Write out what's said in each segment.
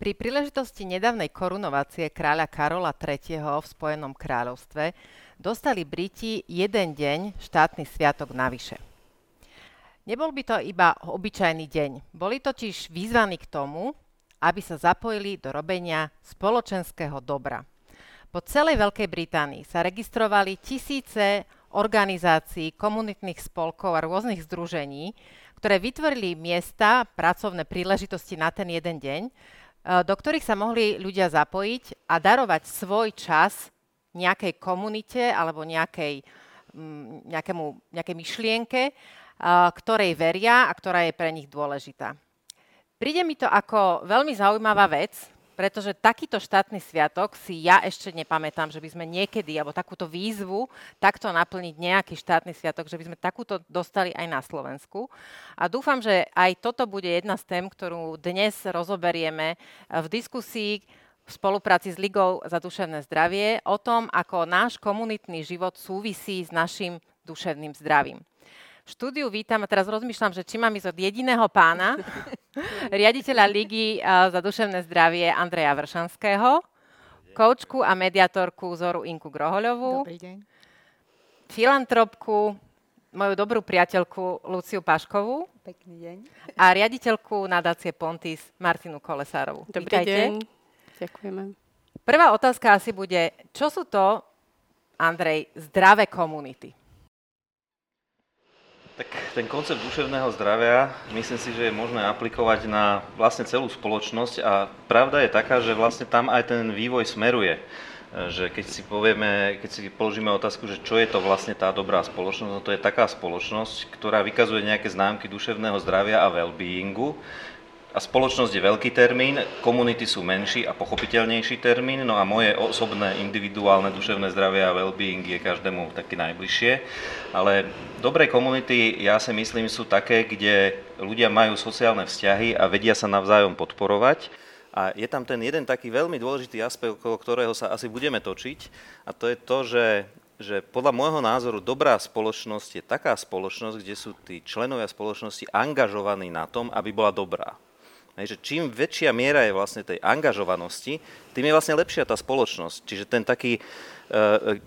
Pri príležitosti nedávnej korunovácie kráľa Karola III. v Spojenom kráľovstve dostali Briti jeden deň štátny sviatok navyše. Nebol by to iba obyčajný deň. Boli totiž vyzvaní k tomu, aby sa zapojili do robenia spoločenského dobra. Po celej Veľkej Británii sa registrovali tisíce organizácií, komunitných spolkov a rôznych združení, ktoré vytvorili miesta, pracovné príležitosti na ten jeden deň, do ktorých sa mohli ľudia zapojiť a darovať svoj čas nejakej komunite alebo nejakej, nejakému, nejakej myšlienke, e, ktorej veria a ktorá je pre nich dôležitá. Príde mi to ako veľmi zaujímavá vec, pretože takýto štátny sviatok si ja ešte nepamätám, že by sme niekedy, alebo takúto výzvu, takto naplniť nejaký štátny sviatok, že by sme takúto dostali aj na Slovensku. A dúfam, že aj toto bude jedna z tém, ktorú dnes rozoberieme v diskusii v spolupráci s Ligou za duševné zdravie o tom, ako náš komunitný život súvisí s našim duševným zdravím štúdiu vítam a teraz rozmýšľam, že či mám ísť od jediného pána, riaditeľa Ligy za duševné zdravie Andreja Vršanského, koučku a mediatorku Zoru Inku Grohoľovú, Dobrý deň. filantropku, moju dobrú priateľku Luciu Paškovú Pekný deň. a riaditeľku nadácie Pontis Martinu Kolesárovú. Dobrý Vítajte. deň. Ďakujeme. Prvá otázka asi bude, čo sú to, Andrej, zdravé komunity? Tak ten koncept duševného zdravia myslím si, že je možné aplikovať na vlastne celú spoločnosť a pravda je taká, že vlastne tam aj ten vývoj smeruje. E, Že keď si povieme, keď si položíme otázku, že čo je to vlastne tá dobrá spoločnosť, no to je taká spoločnosť, ktorá vykazuje nejaké známky duševného zdravia a well-beingu, a spoločnosť je veľký termín, komunity sú menší a pochopiteľnejší termín, no a moje osobné, individuálne duševné zdravie a well-being je každému taký najbližšie. Ale dobré komunity, ja si myslím, sú také, kde ľudia majú sociálne vzťahy a vedia sa navzájom podporovať. A je tam ten jeden taký veľmi dôležitý aspekt, okolo ktorého sa asi budeme točiť, a to je to, že že podľa môjho názoru dobrá spoločnosť je taká spoločnosť, kde sú tí členovia spoločnosti angažovaní na tom, aby bola dobrá. Hej, že čím väčšia miera je vlastne tej angažovanosti, tým je vlastne lepšia tá spoločnosť. Čiže ten taký, e,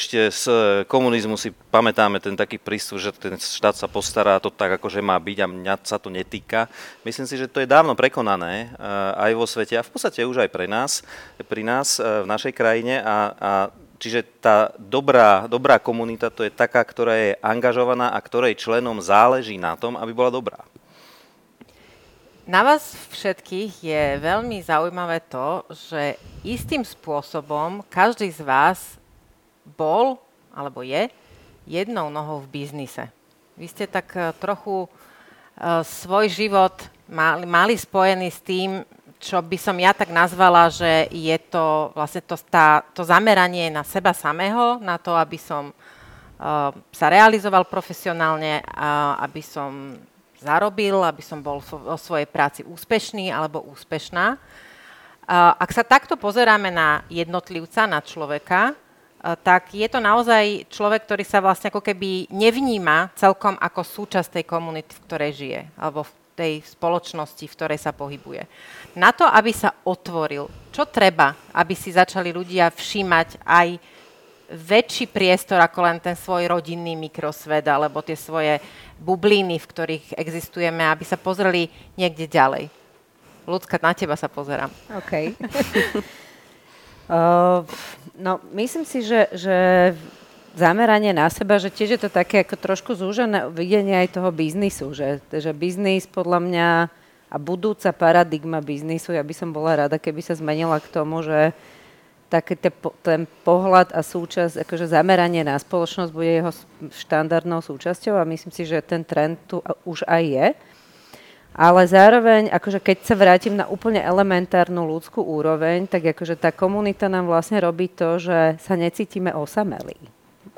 ešte z komunizmu si pamätáme ten taký prístup, že ten štát sa postará to tak, ako že má byť a mňa sa to netýka. Myslím si, že to je dávno prekonané e, aj vo svete a v podstate už aj pre nás, pri nás e, v našej krajine a, a Čiže tá dobrá, dobrá komunita to je taká, ktorá je angažovaná a ktorej členom záleží na tom, aby bola dobrá. Na vás všetkých je veľmi zaujímavé to, že istým spôsobom každý z vás bol alebo je jednou nohou v biznise. Vy ste tak eh, trochu uh, svoj život mali, mali spojený s tým, čo by som ja tak nazvala, že je to vlastne to, tá, to zameranie na seba samého, na to, aby som uh, sa realizoval profesionálne, uh, aby som zarobil, aby som bol vo svojej práci úspešný alebo úspešná. Ak sa takto pozeráme na jednotlivca, na človeka, tak je to naozaj človek, ktorý sa vlastne ako keby nevníma celkom ako súčasť tej komunity, v ktorej žije, alebo v tej spoločnosti, v ktorej sa pohybuje. Na to, aby sa otvoril, čo treba, aby si začali ľudia všímať aj väčší priestor ako len ten svoj rodinný mikrosvet alebo tie svoje bubliny, v ktorých existujeme, aby sa pozreli niekde ďalej. Ľudská, na teba sa pozerám. OK. uh, no, myslím si, že, že zameranie na seba, že tiež je to také ako trošku zúžené videnie aj toho biznisu, že, že biznis podľa mňa a budúca paradigma biznisu, ja by som bola rada, keby sa zmenila k tomu, že taký te, ten pohľad a súčasť, akože zameranie na spoločnosť bude jeho štandardnou súčasťou a myslím si, že ten trend tu už aj je. Ale zároveň, akože keď sa vrátim na úplne elementárnu ľudskú úroveň, tak akože tá komunita nám vlastne robí to, že sa necítime osamelí.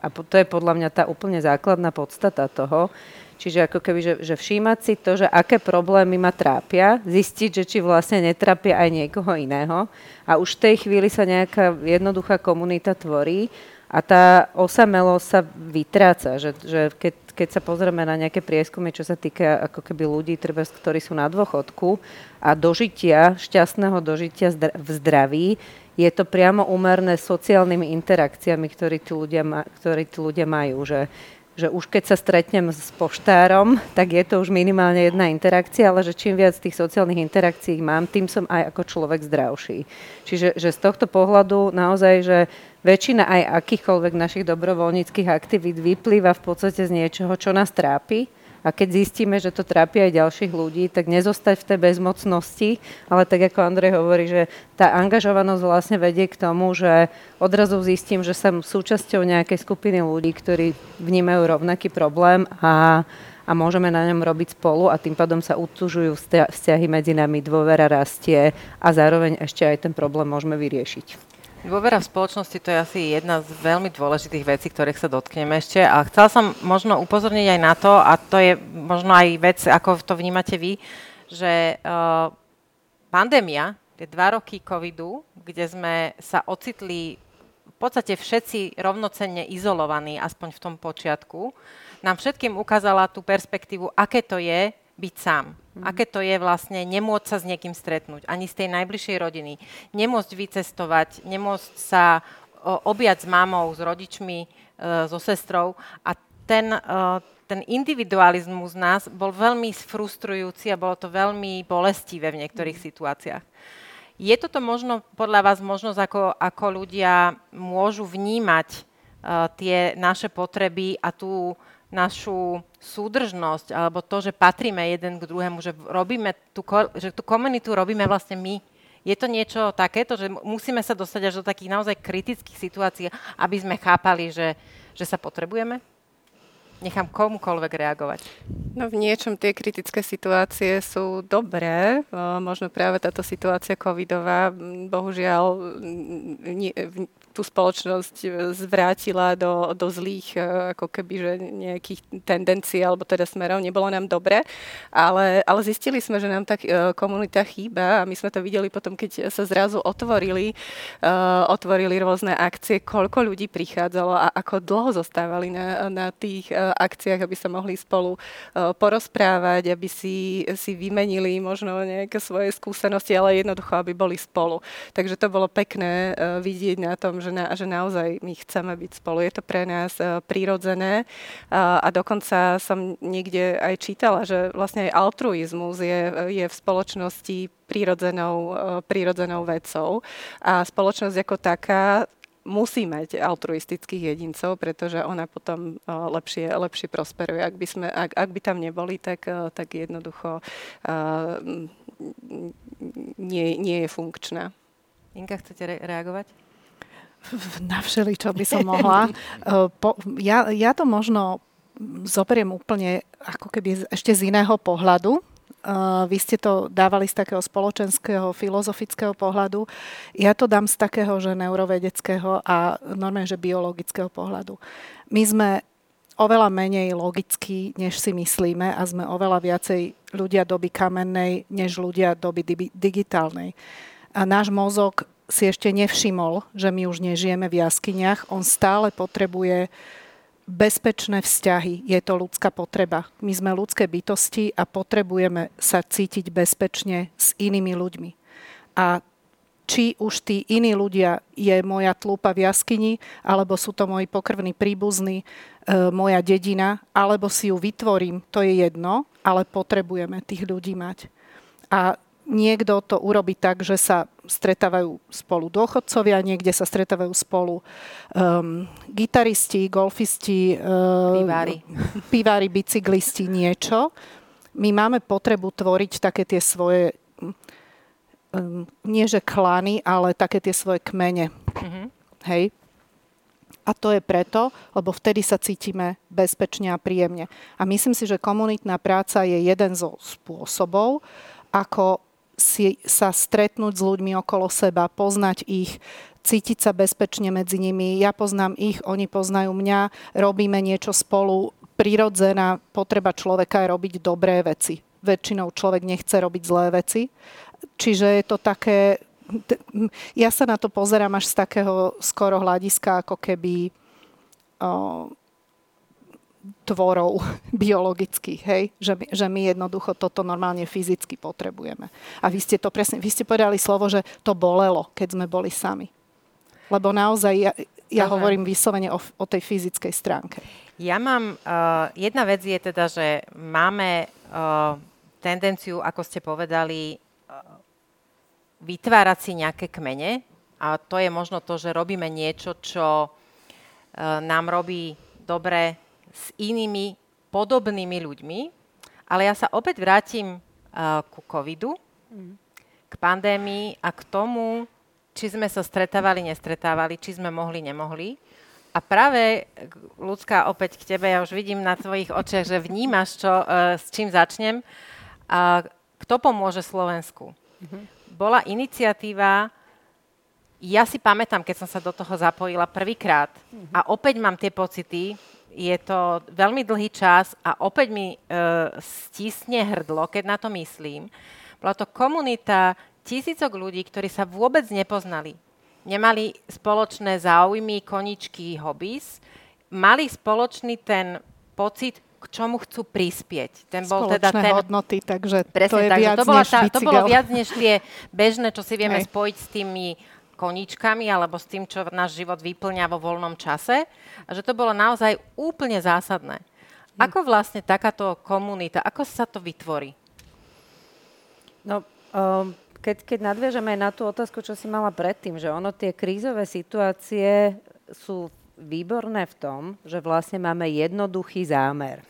A to je podľa mňa tá úplne základná podstata toho, Čiže ako keby, že, že všímať si to, že aké problémy ma trápia, zistiť, že či vlastne netrápia aj niekoho iného a už v tej chvíli sa nejaká jednoduchá komunita tvorí a tá osamelosť sa vytráca, že, že keď, keď sa pozrieme na nejaké prieskumy, čo sa týka ako keby ľudí, treba, ktorí sú na dôchodku a dožitia, šťastného dožitia v zdraví, je to priamo úmerné sociálnymi interakciami, ktorí tí ľudia, ma, ktorí tí ľudia majú. Že že už keď sa stretnem s poštárom, tak je to už minimálne jedna interakcia, ale že čím viac tých sociálnych interakcií mám, tým som aj ako človek zdravší. Čiže že z tohto pohľadu naozaj, že väčšina aj akýchkoľvek našich dobrovoľníckých aktivít vyplýva v podstate z niečoho, čo nás trápi a keď zistíme, že to trápi aj ďalších ľudí, tak nezostať v tej bezmocnosti, ale tak ako Andrej hovorí, že tá angažovanosť vlastne vedie k tomu, že odrazu zistím, že som súčasťou nejakej skupiny ľudí, ktorí vnímajú rovnaký problém a a môžeme na ňom robiť spolu a tým pádom sa utužujú vzťahy medzi nami, dôvera rastie a zároveň ešte aj ten problém môžeme vyriešiť. Dôvera v spoločnosti to je asi jedna z veľmi dôležitých vecí, ktorých sa dotkneme ešte. A chcela som možno upozorniť aj na to, a to je možno aj vec, ako to vnímate vy, že uh, pandémia, tie dva roky covidu, kde sme sa ocitli v podstate všetci rovnocenne izolovaní, aspoň v tom počiatku, nám všetkým ukázala tú perspektívu, aké to je byť sám. Mm-hmm. Aké to je vlastne nemôcť sa s niekým stretnúť, ani z tej najbližšej rodiny. Nemôcť vycestovať, nemôcť sa objať s mamou, s rodičmi, e, so sestrou. A ten, e, ten individualizmus nás bol veľmi frustrujúci a bolo to veľmi bolestivé v niektorých mm-hmm. situáciách. Je toto možno podľa vás možnosť, ako, ako ľudia môžu vnímať uh, tie naše potreby a tú našu súdržnosť alebo to, že patríme jeden k druhému, že, robíme tú, že tú komunitu robíme vlastne my. Je to niečo takéto, že musíme sa dostať až do takých naozaj kritických situácií, aby sme chápali, že, že sa potrebujeme? Nechám komukoľvek reagovať. No v niečom tie kritické situácie sú dobré. Možno práve táto situácia covidová, bohužiaľ, tú spoločnosť e, zvrátila do, do zlých e, ako keby, že nejakých tendencií alebo teda smerov. Nebolo nám dobre, ale, ale zistili sme, že nám tá e, komunita chýba a my sme to videli potom, keď sa zrazu otvorili, otvorili rôzne akcie, koľko ľudí prichádzalo a ako dlho zostávali na, na tých akciách, aby sa mohli spolu porozprávať, aby si, si vymenili možno nejaké svoje skúsenosti, ale jednoducho, aby boli spolu. Takže to bolo pekné vidieť na tom, že, na, že naozaj my chceme byť spolu. Je to pre nás uh, prirodzené uh, a dokonca som niekde aj čítala, že vlastne aj altruizmus je, je v spoločnosti prírodzenou, uh, prírodzenou vecou a spoločnosť ako taká musí mať altruistických jedincov, pretože ona potom lepšie, lepšie prosperuje. Ak by, sme, ak, ak by tam neboli, tak, tak jednoducho nie, nie je funkčná. Inka, chcete re- reagovať? Na všeli, čo by som mohla. Po, ja, ja to možno zoberiem úplne ako keby ešte z iného pohľadu. Uh, vy ste to dávali z takého spoločenského, filozofického pohľadu. Ja to dám z takého, že neurovedeckého a normálne, že biologického pohľadu. My sme oveľa menej logickí, než si myslíme a sme oveľa viacej ľudia doby kamennej, než ľudia doby digitálnej. A náš mozog si ešte nevšimol, že my už nežijeme v jaskyniach. On stále potrebuje bezpečné vzťahy. Je to ľudská potreba. My sme ľudské bytosti a potrebujeme sa cítiť bezpečne s inými ľuďmi. A či už tí iní ľudia je moja tlúpa v jaskyni, alebo sú to moji pokrvní príbuzní, e, moja dedina, alebo si ju vytvorím, to je jedno, ale potrebujeme tých ľudí mať. A niekto to urobí tak, že sa stretávajú spolu dôchodcovia, niekde sa stretávajú spolu um, gitaristi, golfisti, um, pivári. pivári, bicyklisti, niečo. My máme potrebu tvoriť také tie svoje, um, nie že klany, ale také tie svoje kmene. Mm-hmm. Hej? A to je preto, lebo vtedy sa cítime bezpečne a príjemne. A myslím si, že komunitná práca je jeden zo spôsobov, ako si sa stretnúť s ľuďmi okolo seba, poznať ich, cítiť sa bezpečne medzi nimi. Ja poznám ich, oni poznajú mňa, robíme niečo spolu. Prirodzená potreba človeka je robiť dobré veci. Väčšinou človek nechce robiť zlé veci. Čiže je to také... Ja sa na to pozerám až z takého skoro hľadiska, ako keby o, tvorov biologických, hej? Že, my, že my jednoducho toto normálne fyzicky potrebujeme. A vy ste to presne, vy ste povedali slovo, že to bolelo, keď sme boli sami. Lebo naozaj ja, ja hovorím vyslovene o, o tej fyzickej stránke. Ja mám, uh, jedna vec je teda, že máme uh, tendenciu, ako ste povedali, uh, vytvárať si nejaké kmene a to je možno to, že robíme niečo, čo uh, nám robí dobre s inými podobnými ľuďmi, ale ja sa opäť vrátim uh, ku covidu, k pandémii a k tomu, či sme sa stretávali, nestretávali, či sme mohli, nemohli. A práve, ľudská, opäť k tebe, ja už vidím na tvojich očiach, že vnímaš, čo, uh, s čím začnem. A kto pomôže Slovensku? Mm-hmm. Bola iniciatíva, ja si pamätám, keď som sa do toho zapojila prvýkrát mm-hmm. a opäť mám tie pocity, je to veľmi dlhý čas a opäť mi uh, stisne hrdlo, keď na to myslím. Bola to komunita tisícok ľudí, ktorí sa vôbec nepoznali nemali spoločné záujmy, koničky, hobbies, mali spoločný ten pocit, k čomu chcú prispieť. Ten bol teda ten... hodnoty, takže Presne, to je takže viac to, bola tá, to bolo viac než tie bežné, čo si vieme Hej. spojiť s tými koníčkami alebo s tým, čo náš život vyplňa vo voľnom čase. A že to bolo naozaj úplne zásadné. Hm. Ako vlastne takáto komunita, ako sa to vytvorí? No, um, keď, keď nadviažeme aj na tú otázku, čo si mala predtým, že ono tie krízové situácie sú výborné v tom, že vlastne máme jednoduchý zámer.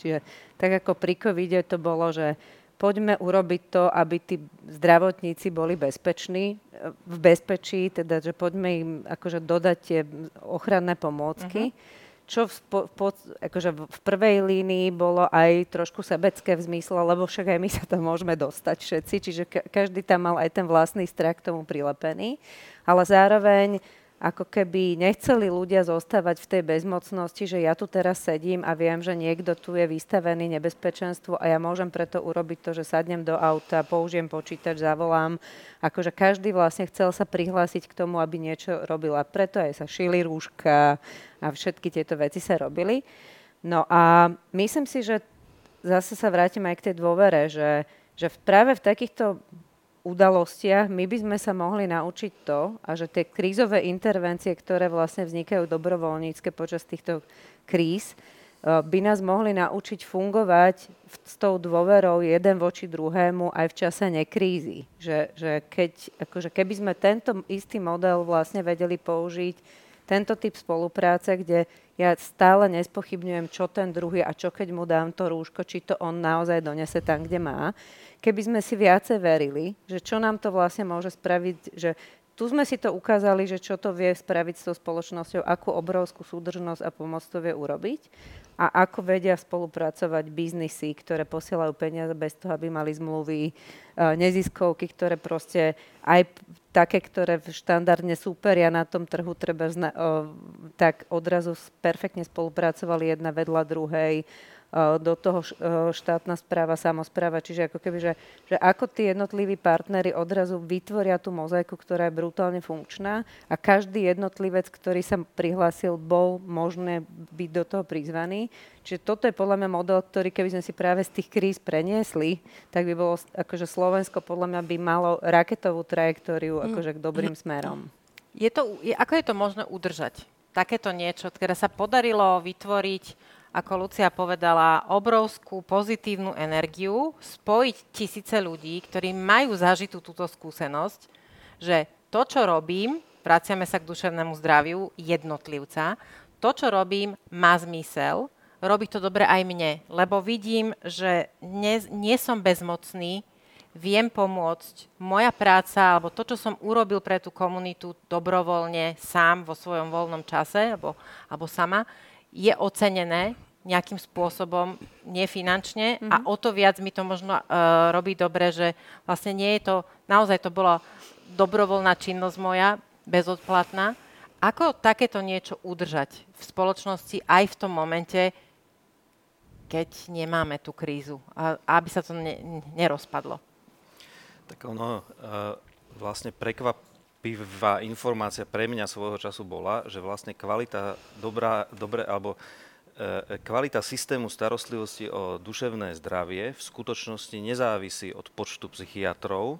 Čiže tak ako pri covide to bolo, že poďme urobiť to, aby tí zdravotníci boli bezpeční, v bezpečí, teda, že poďme im akože dodať tie ochranné pomôcky. Uh-huh čo v, po, po, akože v prvej línii bolo aj trošku sebecké v zmysle, lebo však aj my sa tam môžeme dostať všetci, čiže ka- každý tam mal aj ten vlastný strach k tomu prilepený, ale zároveň ako keby nechceli ľudia zostávať v tej bezmocnosti, že ja tu teraz sedím a viem, že niekto tu je vystavený nebezpečenstvu a ja môžem preto urobiť to, že sadnem do auta, použijem počítač, zavolám. Akože každý vlastne chcel sa prihlásiť k tomu, aby niečo robil a preto aj sa šili rúška a všetky tieto veci sa robili. No a myslím si, že zase sa vrátim aj k tej dôvere, že, že práve v takýchto udalostiach my by sme sa mohli naučiť to, a že tie krízové intervencie, ktoré vlastne vznikajú dobrovoľnícke počas týchto kríz, e, by nás mohli naučiť fungovať s tou dôverou jeden voči druhému aj v čase nekrízy. Že, že keď, akože keby sme tento istý model vlastne vedeli použiť, tento typ spolupráce, kde ja stále nespochybňujem, čo ten druhý a čo keď mu dám to rúško, či to on naozaj donese tam, kde má, keby sme si viacej verili, že čo nám to vlastne môže spraviť, že tu sme si to ukázali, že čo to vie spraviť s tou spoločnosťou, akú obrovskú súdržnosť a pomoc to vie urobiť a ako vedia spolupracovať biznisy, ktoré posielajú peniaze bez toho, aby mali zmluvy, e, neziskovky, ktoré proste aj také, ktoré štandardne súperia na tom trhu, treba zna- tak odrazu perfektne spolupracovali jedna vedľa druhej do toho štátna správa, samozpráva. Čiže ako keby, že, že ako tí jednotliví partnery odrazu vytvoria tú mozaiku, ktorá je brutálne funkčná a každý jednotlivec, ktorý sa prihlásil, bol možné byť do toho prizvaný. Čiže toto je podľa mňa model, ktorý keby sme si práve z tých kríz preniesli, tak by bolo, akože Slovensko podľa mňa by malo raketovú trajektóriu mm. akože k dobrým smerom. Je to, je, ako je to možné udržať? Takéto niečo, ktoré sa podarilo vytvoriť ako Lucia povedala, obrovskú pozitívnu energiu, spojiť tisíce ľudí, ktorí majú zažitú túto skúsenosť, že to, čo robím, vraciame sa k duševnému zdraviu jednotlivca, to, čo robím, má zmysel, robí to dobre aj mne, lebo vidím, že nie, nie som bezmocný, viem pomôcť. Moja práca, alebo to, čo som urobil pre tú komunitu dobrovoľne, sám vo svojom voľnom čase, alebo, alebo sama, je ocenené nejakým spôsobom, nefinančne mm-hmm. a o to viac mi to možno uh, robí dobre, že vlastne nie je to, naozaj to bola dobrovoľná činnosť moja, bezodplatná. Ako takéto niečo udržať v spoločnosti aj v tom momente, keď nemáme tú krízu, a, aby sa to ne, nerozpadlo? Tak ono, uh, vlastne prekvapivá informácia pre mňa svojho času bola, že vlastne kvalita dobrá, dobre, alebo kvalita systému starostlivosti o duševné zdravie v skutočnosti nezávisí od počtu psychiatrov,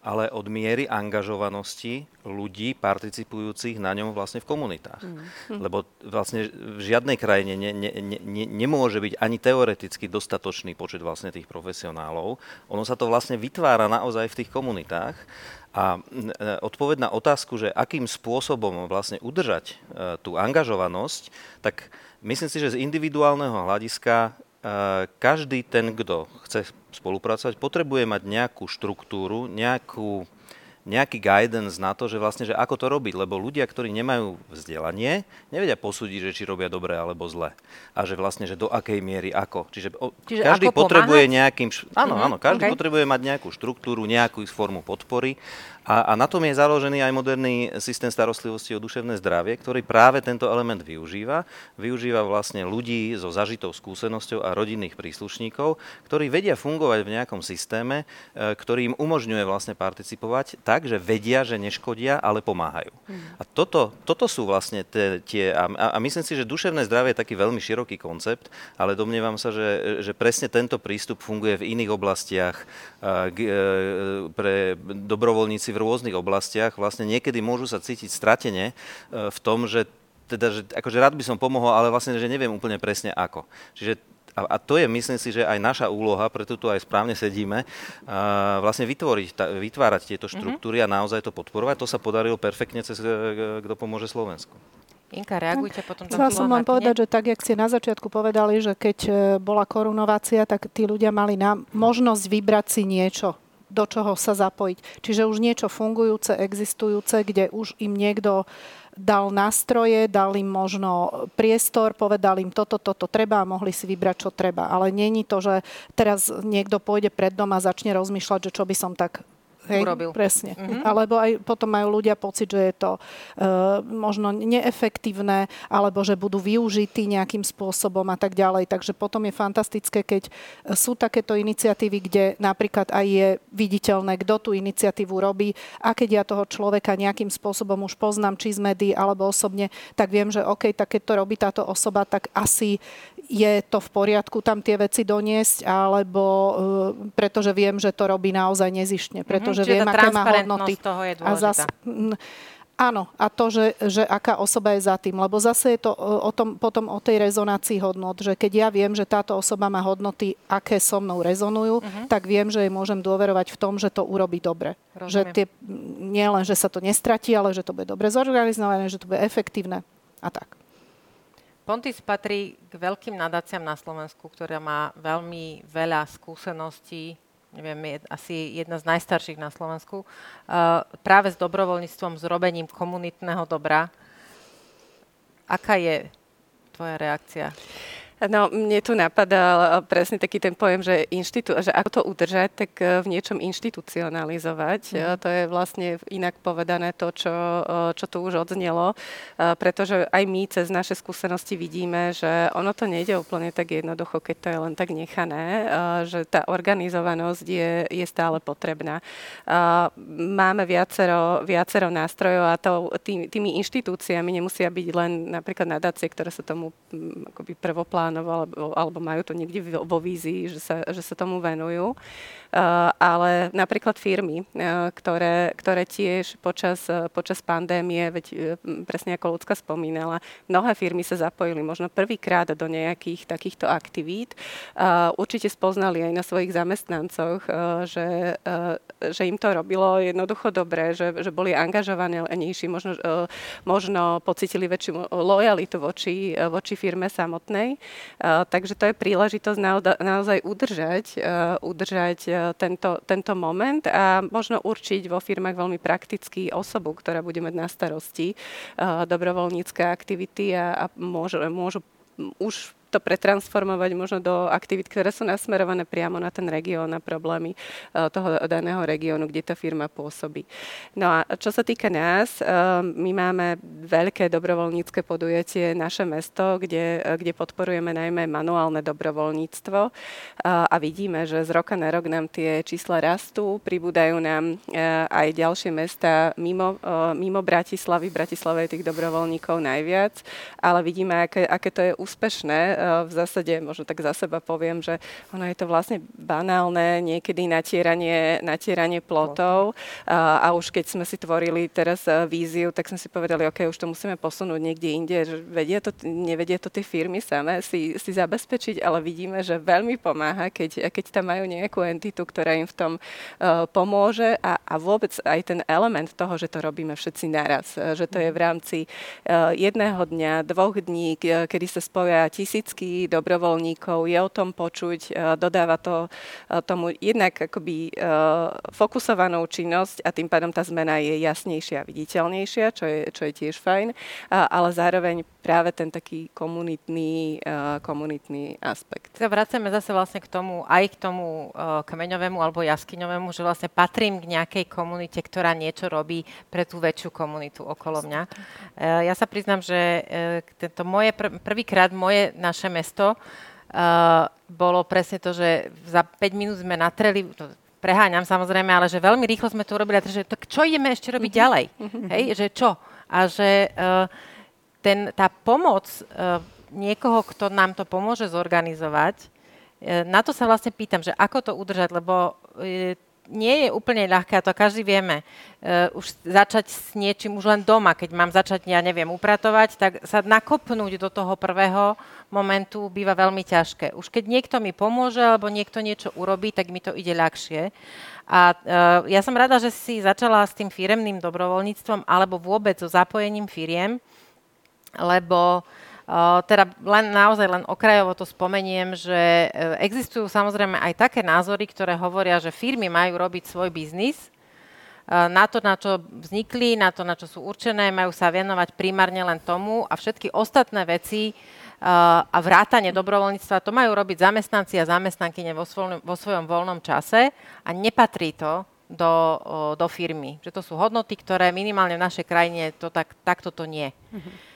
ale od miery angažovanosti ľudí participujúcich na ňom vlastne v komunitách. Mm. Lebo vlastne v žiadnej krajine ne, ne, ne, nemôže byť ani teoreticky dostatočný počet vlastne tých profesionálov. Ono sa to vlastne vytvára naozaj v tých komunitách. A e, odpoveď na otázku, že akým spôsobom vlastne udržať e, tú angažovanosť, tak myslím si, že z individuálneho hľadiska každý ten, kto chce spolupracovať, potrebuje mať nejakú štruktúru, nejakú nejaký guidance na to, že vlastne, že ako to robiť, lebo ľudia, ktorí nemajú vzdelanie, nevedia posúdiť, že či robia dobre alebo zle. A že vlastne, že do akej miery ako. Čiže, Čiže každý ako potrebuje pomáhať? nejakým... Áno, mm-hmm, áno, každý okay. potrebuje mať nejakú štruktúru, nejakú formu podpory a, a na tom je založený aj moderný systém starostlivosti o duševné zdravie, ktorý práve tento element využíva. Využíva vlastne ľudí so zažitou skúsenosťou a rodinných príslušníkov, ktorí vedia fungovať v nejakom systéme, e, ktorý im umožňuje vlastne participovať tak, že vedia, že neškodia, ale pomáhajú. Mm. A toto, toto sú vlastne tie... tie a, a myslím si, že duševné zdravie je taký veľmi široký koncept, ale domnievam sa, že, že presne tento prístup funguje v iných oblastiach. E, e, pre dobrovoľníci v rôznych oblastiach vlastne niekedy môžu sa cítiť stratene e, v tom, že teda, že akože rád by som pomohol, ale vlastne, že neviem úplne presne ako. Čiže a, a to je, myslím si, že aj naša úloha, preto tu aj správne sedíme, a vlastne vytvoriť, vytvárať tieto mhm. štruktúry mm-hmm. a naozaj to podporovať. To sa podarilo perfektne cez e, Kto pomôže Slovensku. Inka, reagujte potom. Chcela som len povedať, že tak, jak ste na začiatku povedali, že keď bola korunovácia, tak tí ľudia mali na možnosť vybrať si niečo do čoho sa zapojiť. Čiže už niečo fungujúce, existujúce, kde už im niekto dal nástroje, dal im možno priestor, povedal im toto, toto treba a mohli si vybrať, čo treba. Ale není to, že teraz niekto pôjde pred dom a začne rozmýšľať, že čo by som tak Hej, urobil. Presne. Mm-hmm. Alebo aj potom majú ľudia pocit, že je to uh, možno neefektívne, alebo že budú využití nejakým spôsobom a tak ďalej. Takže potom je fantastické, keď sú takéto iniciatívy, kde napríklad aj je viditeľné, kto tú iniciatívu robí a keď ja toho človeka nejakým spôsobom už poznám, či z médií alebo osobne, tak viem, že OK, tak keď to robí táto osoba, tak asi je to v poriadku tam tie veci doniesť, alebo uh, pretože viem, že to robí naozaj nezištne, pretože že viem, aké má hodnoty. Toho je a zas, Áno, a to, že, že aká osoba je za tým, lebo zase je to e, o tom, potom o tej rezonácii hodnot, že keď ja viem, že táto osoba má hodnoty, aké so mnou rezonujú, uh-huh. tak viem, že jej môžem dôverovať v tom, že to urobí dobre. Rozumiem. Že tie, nie len, že sa to nestratí, ale že to bude dobre zorganizované, že to bude efektívne a tak. Pontis patrí k veľkým nadáciám na Slovensku, ktorá má veľmi veľa skúseností neviem, je asi jedna z najstarších na Slovensku, uh, práve s dobrovoľníctvom, s robením komunitného dobra. Aká je tvoja reakcia? No, mne tu napadal presne taký ten pojem, že, inštitú, že ako to udržať, tak e, v niečom inštitucionalizovať. Mm. To je vlastne inak povedané to, čo, e, čo tu už odznelo, pretože aj my cez naše skúsenosti vidíme, že ono to nejde úplne tak jednoducho, keď to je len tak nechané, že tá organizovanosť je, je stále potrebná. Máme viacero, viacero nástrojov a to, tý, tými inštitúciami nemusia byť len napríklad nadácie, ktoré sa tomu akoby prvoplán alebo, alebo majú to niekde vo vízii, že sa, že sa tomu venujú. Uh, ale napríklad firmy, uh, ktoré, ktoré tiež počas, uh, počas pandémie, veď presne ako ľudská spomínala, mnohé firmy sa zapojili možno prvýkrát do nejakých takýchto aktivít. Určite spoznali aj na svojich zamestnancoch, že, že im to robilo jednoducho dobre, že, že boli angažovanejší, možno, možno pocitili väčšiu lojalitu voči, voči firme samotnej. Takže to je príležitosť naozaj udržať, udržať tento, tento moment a možno určiť vo firmách veľmi prakticky osobu, ktorá bude mať na starosti dobrovoľnícke aktivity a, a môžu, môžu už to pretransformovať možno do aktivít, ktoré sú nasmerované priamo na ten región, na problémy eh, toho daného regiónu, kde tá firma pôsobí. No a čo sa týka nás, eh, my máme veľké dobrovoľnícke podujatie Naše mesto, kde, eh, kde podporujeme najmä manuálne dobrovoľníctvo a vidíme, že z roka na rok nám tie čísla rastú, pribúdajú nám aj ďalšie mesta mimo, mimo Bratislavy. V Bratislave je tých dobrovoľníkov najviac, ale vidíme, aké, aké to je úspešné v zásade, možno tak za seba poviem, že ono je to vlastne banálne, niekedy natieranie, natieranie plotov. A, a už keď sme si tvorili teraz víziu, tak sme si povedali, OK, už to musíme posunúť niekde inde, že vedia to, nevedia to tie firmy samé si, si zabezpečiť, ale vidíme, že veľmi pomáha, keď, keď tam majú nejakú entitu, ktorá im v tom uh, pomôže. A, a vôbec aj ten element toho, že to robíme všetci naraz, že to je v rámci uh, jedného dňa, dvoch dní, kedy sa spoja tisícky dobrovoľníkov, je o tom počuť, uh, dodáva to uh, tomu jednak akoby uh, fokusovanou činnosť a tým pádom tá zmena je jasnejšia a viditeľnejšia, čo je, čo je tiež fajn, ale zároveň práve ten taký komunitný, uh, komunitný aspekt. Sa vracame zase vlastne k tomu, aj k tomu uh, kmeňovému alebo jaskyňovému, že vlastne patrím k nejakej komunite, ktorá niečo robí pre tú väčšiu komunitu okolo mňa. Uh, ja sa priznám, že uh, tento moje pr- prvýkrát moje naše mesto uh, bolo presne to, že za 5 minút sme natreli, to preháňam samozrejme, ale že veľmi rýchlo sme to urobili, že tak čo ideme ešte robiť mm-hmm. ďalej? Mm-hmm. Hej, že čo? A že uh, ten, tá pomoc uh, niekoho, kto nám to pomôže zorganizovať, uh, na to sa vlastne pýtam, že ako to udržať, lebo uh, nie je úplne ľahké, a to každý vieme, uh, už začať s niečím už len doma, keď mám začať, ja neviem, upratovať, tak sa nakopnúť do toho prvého momentu býva veľmi ťažké. Už keď niekto mi pomôže, alebo niekto niečo urobí, tak mi to ide ľahšie. A uh, ja som rada, že si začala s tým firemným dobrovoľníctvom, alebo vôbec so zapojením firiem, lebo Uh, teda len naozaj len okrajovo to spomeniem, že uh, existujú samozrejme aj také názory, ktoré hovoria, že firmy majú robiť svoj biznis, uh, na to, na čo vznikli, na to, na čo sú určené, majú sa venovať primárne len tomu a všetky ostatné veci a vrátanie dobrovoľníctva, to majú robiť zamestnanci a zamestnankyne vo, svojom, vo svojom voľnom čase a nepatrí to do, do firmy. Že to sú hodnoty, ktoré minimálne v našej krajine to tak, takto to nie. Mm-hmm.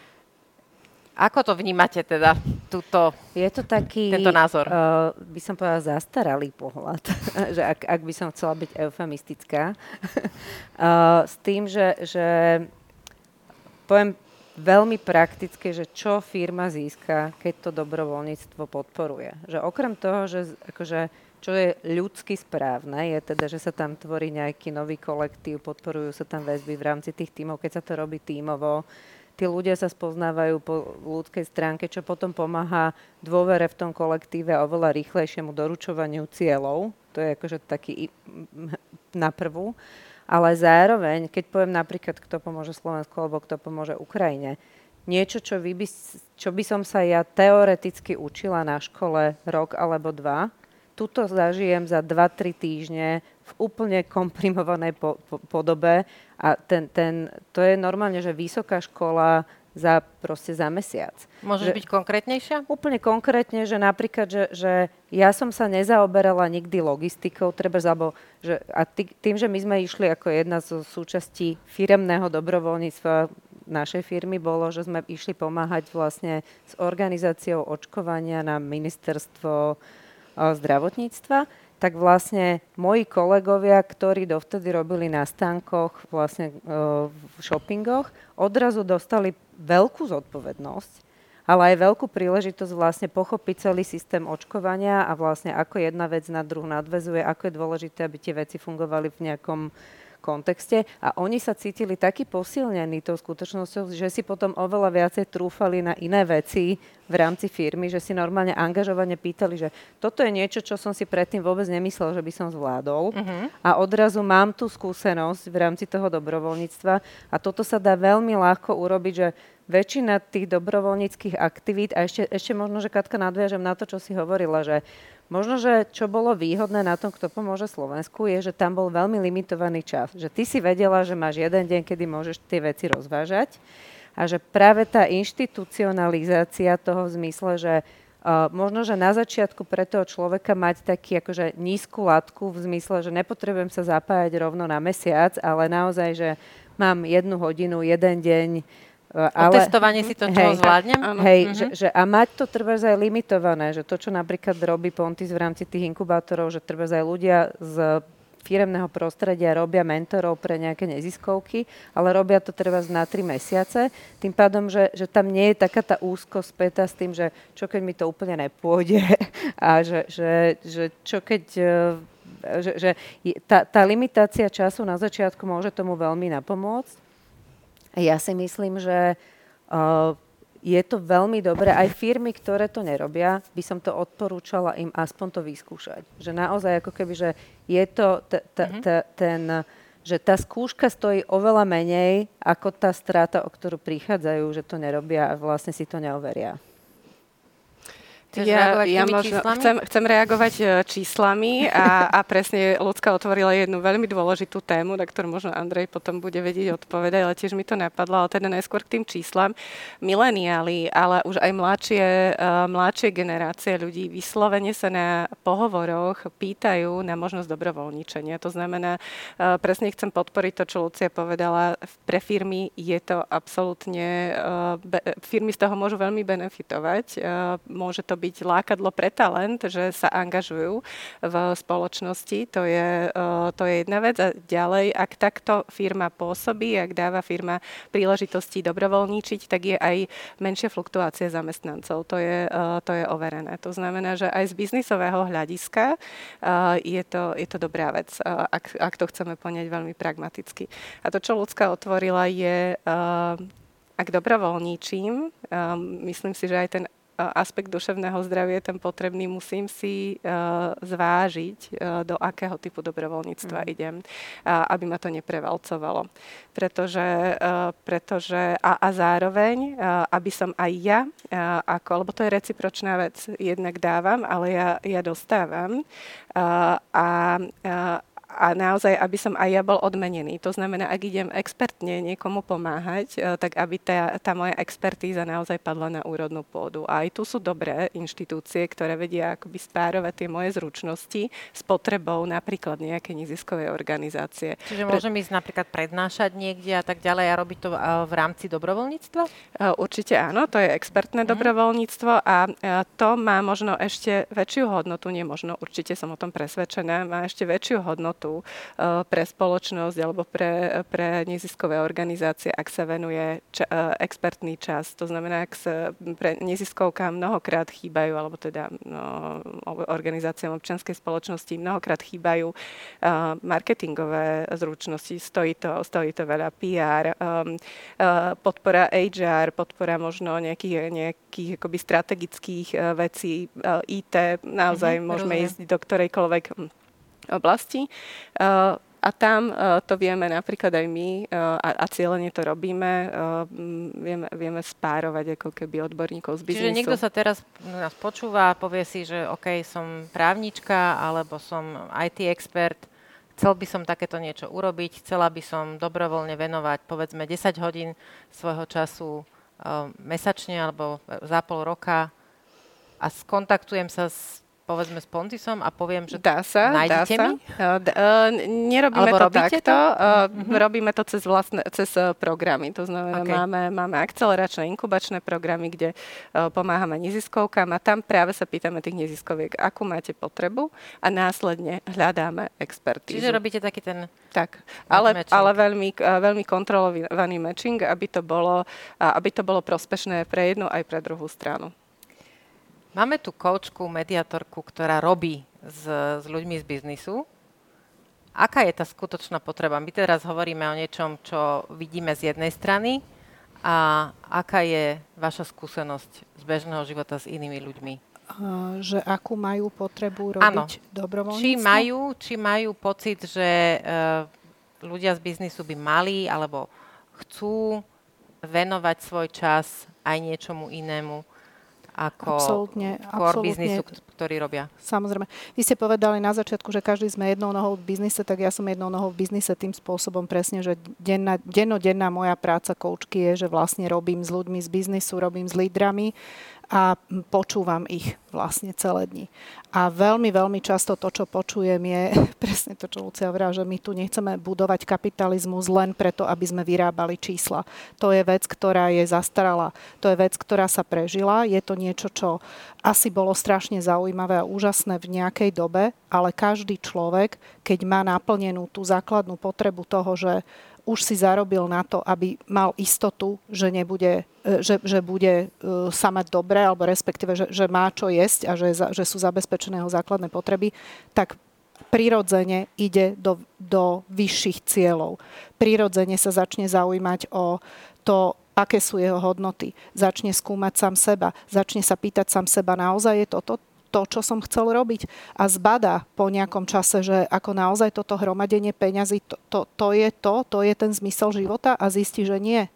Ako to vnímate teda, túto, Je to taký, tento názor? Uh, by som povedala, zastaralý pohľad, že ak, ak by som chcela byť eufemistická. uh, s tým, že, že poviem veľmi prakticky, že čo firma získa, keď to dobrovoľníctvo podporuje. Že okrem toho, že akože, čo je ľudsky správne, je teda, že sa tam tvorí nejaký nový kolektív, podporujú sa tam väzby v rámci tých tímov, keď sa to robí tímovo, tí ľudia sa spoznávajú po ľudskej stránke, čo potom pomáha dôvere v tom kolektíve oveľa rýchlejšiemu doručovaniu cieľov. To je akože taký na prvú. Ale zároveň, keď poviem napríklad, kto pomôže Slovensku alebo kto pomôže Ukrajine, niečo, čo, by, čo by som sa ja teoreticky učila na škole rok alebo dva, tuto zažijem za 2-3 týždne v úplne komprimovanej po, po, podobe a ten, ten, to je normálne, že vysoká škola za, proste za mesiac. Môžeš že, byť konkrétnejšia? Úplne konkrétne, že napríklad, že, že ja som sa nezaoberala nikdy logistikou, treba zabo, že, a tý, tým, že my sme išli ako jedna zo súčastí firemného dobrovoľníctva našej firmy bolo, že sme išli pomáhať vlastne s organizáciou očkovania na ministerstvo zdravotníctva, tak vlastne moji kolegovia, ktorí dovtedy robili na stánkoch, vlastne v shoppingoch, odrazu dostali veľkú zodpovednosť, ale aj veľkú príležitosť vlastne pochopiť celý systém očkovania a vlastne ako jedna vec na druhu nadvezuje, ako je dôležité, aby tie veci fungovali v nejakom kontexte a oni sa cítili taký posilnení tou skutočnosťou, že si potom oveľa viacej trúfali na iné veci v rámci firmy, že si normálne angažovane pýtali, že toto je niečo, čo som si predtým vôbec nemyslel, že by som zvládol uh-huh. a odrazu mám tú skúsenosť v rámci toho dobrovoľníctva a toto sa dá veľmi ľahko urobiť, že väčšina tých dobrovoľníckých aktivít, a ešte, ešte možno, že Katka nadviažem na to, čo si hovorila, že Možno, že čo bolo výhodné na tom, kto pomôže Slovensku, je, že tam bol veľmi limitovaný čas. Že ty si vedela, že máš jeden deň, kedy môžeš tie veci rozvážať a že práve tá inštitucionalizácia toho v zmysle, že Uh, možno, že na začiatku pre toho človeka mať taký akože nízku latku v zmysle, že nepotrebujem sa zapájať rovno na mesiac, ale naozaj, že mám jednu hodinu, jeden deň, ale, Otestovanie si to, čo hej, zvládnem? Hej, uh-huh. že, že, a mať to treba aj limitované, že to, čo napríklad robí Pontis v rámci tých inkubátorov, že treba aj ľudia s firemného prostredia robia mentorov pre nejaké neziskovky, ale robia to treba na tri mesiace. Tým pádom, že, že tam nie je taká tá úzko späta s tým, že čo keď mi to úplne nepôjde a že, že, že čo keď e, že, že tá, tá limitácia času na začiatku môže tomu veľmi napomôcť. Ja si myslím, že uh, je to veľmi dobré. Aj firmy, ktoré to nerobia, by som to odporúčala im aspoň to vyskúšať. Že naozaj ako keby, že je to t- t- t- ten že tá skúška stojí oveľa menej ako tá strata, o ktorú prichádzajú, že to nerobia a vlastne si to neoveria. Chceš ja, ja možno chcem, chcem reagovať e, číslami a, a presne ľudská otvorila jednu veľmi dôležitú tému, na ktorú možno Andrej potom bude vedieť odpovedať, ale tiež mi to napadlo, ale teda najskôr k tým číslam. Mileniáli, ale už aj mladšie, uh, mladšie generácie ľudí vyslovene sa na pohovoroch pýtajú na možnosť dobrovoľničenia. To znamená, uh, presne chcem podporiť to, čo Lucia povedala, pre firmy je to absolútne, firmy z toho môžu veľmi benefitovať, môže to byť lákadlo pre talent, že sa angažujú v spoločnosti. To je, eh, to je jedna vec. A ďalej, ak takto firma pôsobí, ak dáva firma príležitosti dobrovoľníčiť, tak je aj menšia fluktuácia zamestnancov. To je, eh, to je overené. To znamená, že aj z biznisového hľadiska eh, je to, je to dobrá vec, ak, ak to chceme poňať veľmi pragmaticky. A to, čo ľudská otvorila, je ak dobrovoľníčim, myslím si, že aj ten aspekt duševného zdravia je ten potrebný, musím si uh, zvážiť, uh, do akého typu dobrovoľníctva mm. idem, uh, aby ma to neprevalcovalo. Pretože, pretože a, a zároveň, aby som aj ja, ako, lebo to je recipročná vec, jednak dávam, ale ja, ja dostávam. A, uh, a naozaj, aby som aj ja bol odmenený. To znamená, ak idem expertne niekomu pomáhať, e, tak aby tá, tá moja expertíza naozaj padla na úrodnú pôdu. A aj tu sú dobré inštitúcie, ktoré vedia akoby spárovať tie moje zručnosti s potrebou napríklad nejaké neziskovej organizácie. Čiže môžem ísť napríklad prednášať niekde a tak ďalej a robiť to e, v rámci dobrovoľníctva? E, určite áno, to je expertné mm. dobrovoľníctvo a to má možno ešte väčšiu hodnotu, nie možno, určite som o tom presvedčená, má ešte väčšiu hodnotu hodnotu eh, pre spoločnosť alebo pre, pre neziskové organizácie, ak sa venuje ča, eh, expertný čas. To znamená, ak sa pre neziskovkám mnohokrát chýbajú, alebo teda no, organizáciám občianskej spoločnosti mnohokrát chýbajú uh, marketingové zručnosti, stojí to, stojí to veľa PR, um, uh, podpora HR, podpora možno nejakých, nejakých akoby strategických uh, vecí, uh, IT, naozaj mm-hmm, môžeme rozumiem. ísť do ktorejkoľvek hm, oblasti. Uh, a tam uh, to vieme napríklad aj my uh, a, a cieľene to robíme, vieme, vieme spárovať ako keby odborníkov z biznisu. Čiže niekto sa teraz nás počúva a povie si, že OK, som právnička alebo som IT expert, chcel by som takéto niečo urobiť, chcela by som dobrovoľne venovať povedzme 10 hodín svojho času mesačne alebo za pol roka a skontaktujem sa s povedzme s Pontisom a poviem, že dá sa, dá sa. mi? Uh, nerobíme Alebo to takto, to? Uh, uh-huh. robíme to cez, vlastne, cez programy. To znamená, okay. máme, máme akceleračné, inkubačné programy, kde uh, pomáhame neziskovkám a tam práve sa pýtame tých neziskoviek, akú máte potrebu a následne hľadáme expertízu. Čiže robíte taký ten tak, ale, ale veľmi, veľmi kontrolovaný matching, aby to, bolo, aby to bolo prospešné pre jednu aj pre druhú stranu. Máme tu koučku, mediatorku, ktorá robí s, s ľuďmi z biznisu. Aká je tá skutočná potreba? My teraz hovoríme o niečom, čo vidíme z jednej strany a aká je vaša skúsenosť z bežného života s inými ľuďmi? Uh, že akú majú potrebu robiť dobrovoľníctvo? Či majú, či majú pocit, že uh, ľudia z biznisu by mali alebo chcú venovať svoj čas aj niečomu inému ako absolútne, core absolútne. biznisu, ktorý robia. Samozrejme. Vy ste povedali na začiatku, že každý sme jednou nohou v biznise, tak ja som jednou nohou v biznise tým spôsobom presne, že denná, dennodenná moja práca koučky je, že vlastne robím s ľuďmi z biznisu, robím s lídrami a počúvam ich vlastne celé dni. A veľmi, veľmi často to, čo počujem, je presne to, čo Lucia hovorila, že my tu nechceme budovať kapitalizmus len preto, aby sme vyrábali čísla. To je vec, ktorá je zastarala. To je vec, ktorá sa prežila. Je to niečo, čo asi bolo strašne zaujímavé a úžasné v nejakej dobe, ale každý človek, keď má naplnenú tú základnú potrebu toho, že už si zarobil na to, aby mal istotu, že, nebude, e, že, že bude e, sa mať dobre, alebo respektíve, že, že má čo jesť a že, že sú zabezpečené jeho základné potreby, tak prirodzene ide do, do vyšších cieľov. Prirodzene sa začne zaujímať o to, aké sú jeho hodnoty. Začne skúmať sám seba. Začne sa pýtať sám seba, naozaj je toto to, čo som chcel robiť a zbada po nejakom čase, že ako naozaj toto hromadenie peňazí, to, to, to je to, to je ten zmysel života a zistí, že nie.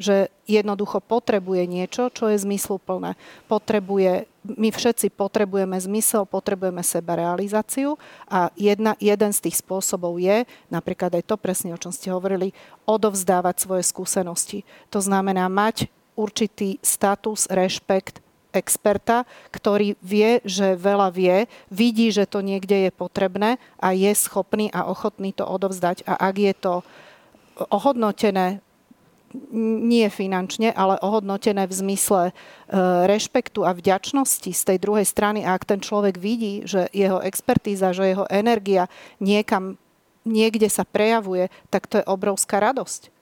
Že jednoducho potrebuje niečo, čo je zmysluplné. Potrebuje, my všetci potrebujeme zmysel, potrebujeme seba realizáciu a jedna, jeden z tých spôsobov je, napríklad aj to presne, o čom ste hovorili, odovzdávať svoje skúsenosti. To znamená mať určitý status, rešpekt experta, ktorý vie, že veľa vie, vidí, že to niekde je potrebné a je schopný a ochotný to odovzdať. A ak je to ohodnotené nie finančne, ale ohodnotené v zmysle e, rešpektu a vďačnosti z tej druhej strany. A ak ten človek vidí, že jeho expertíza, že jeho energia niekam, niekde sa prejavuje, tak to je obrovská radosť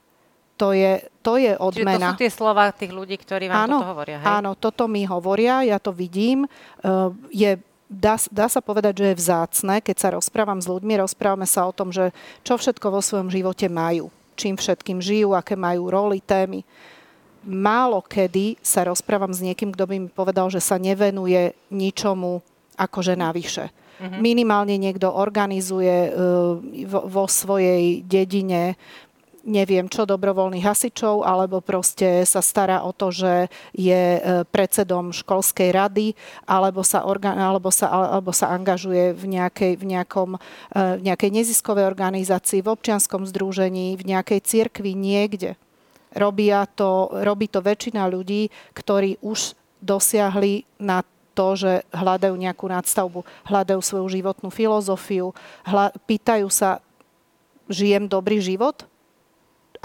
to je, to je odmena. Čiže to sú tie slova tých ľudí, ktorí vám áno, toto hovoria, hej? Áno, toto mi hovoria, ja to vidím. Uh, je dá, dá sa povedať, že je vzácne, keď sa rozprávam s ľuďmi, rozprávame sa o tom, že čo všetko vo svojom živote majú, čím všetkým žijú, aké majú roli, témy. Málo kedy sa rozprávam s niekým, kto by mi povedal, že sa nevenuje ničomu akože navyše. Mm-hmm. Minimálne niekto organizuje uh, vo, vo svojej dedine neviem čo, dobrovoľných hasičov, alebo proste sa stará o to, že je e, predsedom školskej rady, alebo sa, orga, alebo sa, alebo sa angažuje v nejakej, v, nejakom, e, v nejakej neziskovej organizácii, v občianskom združení, v nejakej cirkvi, niekde. Robia to, robí to väčšina ľudí, ktorí už dosiahli na to, že hľadajú nejakú nadstavbu, hľadajú svoju životnú filozofiu, hľa, pýtajú sa, žijem dobrý život?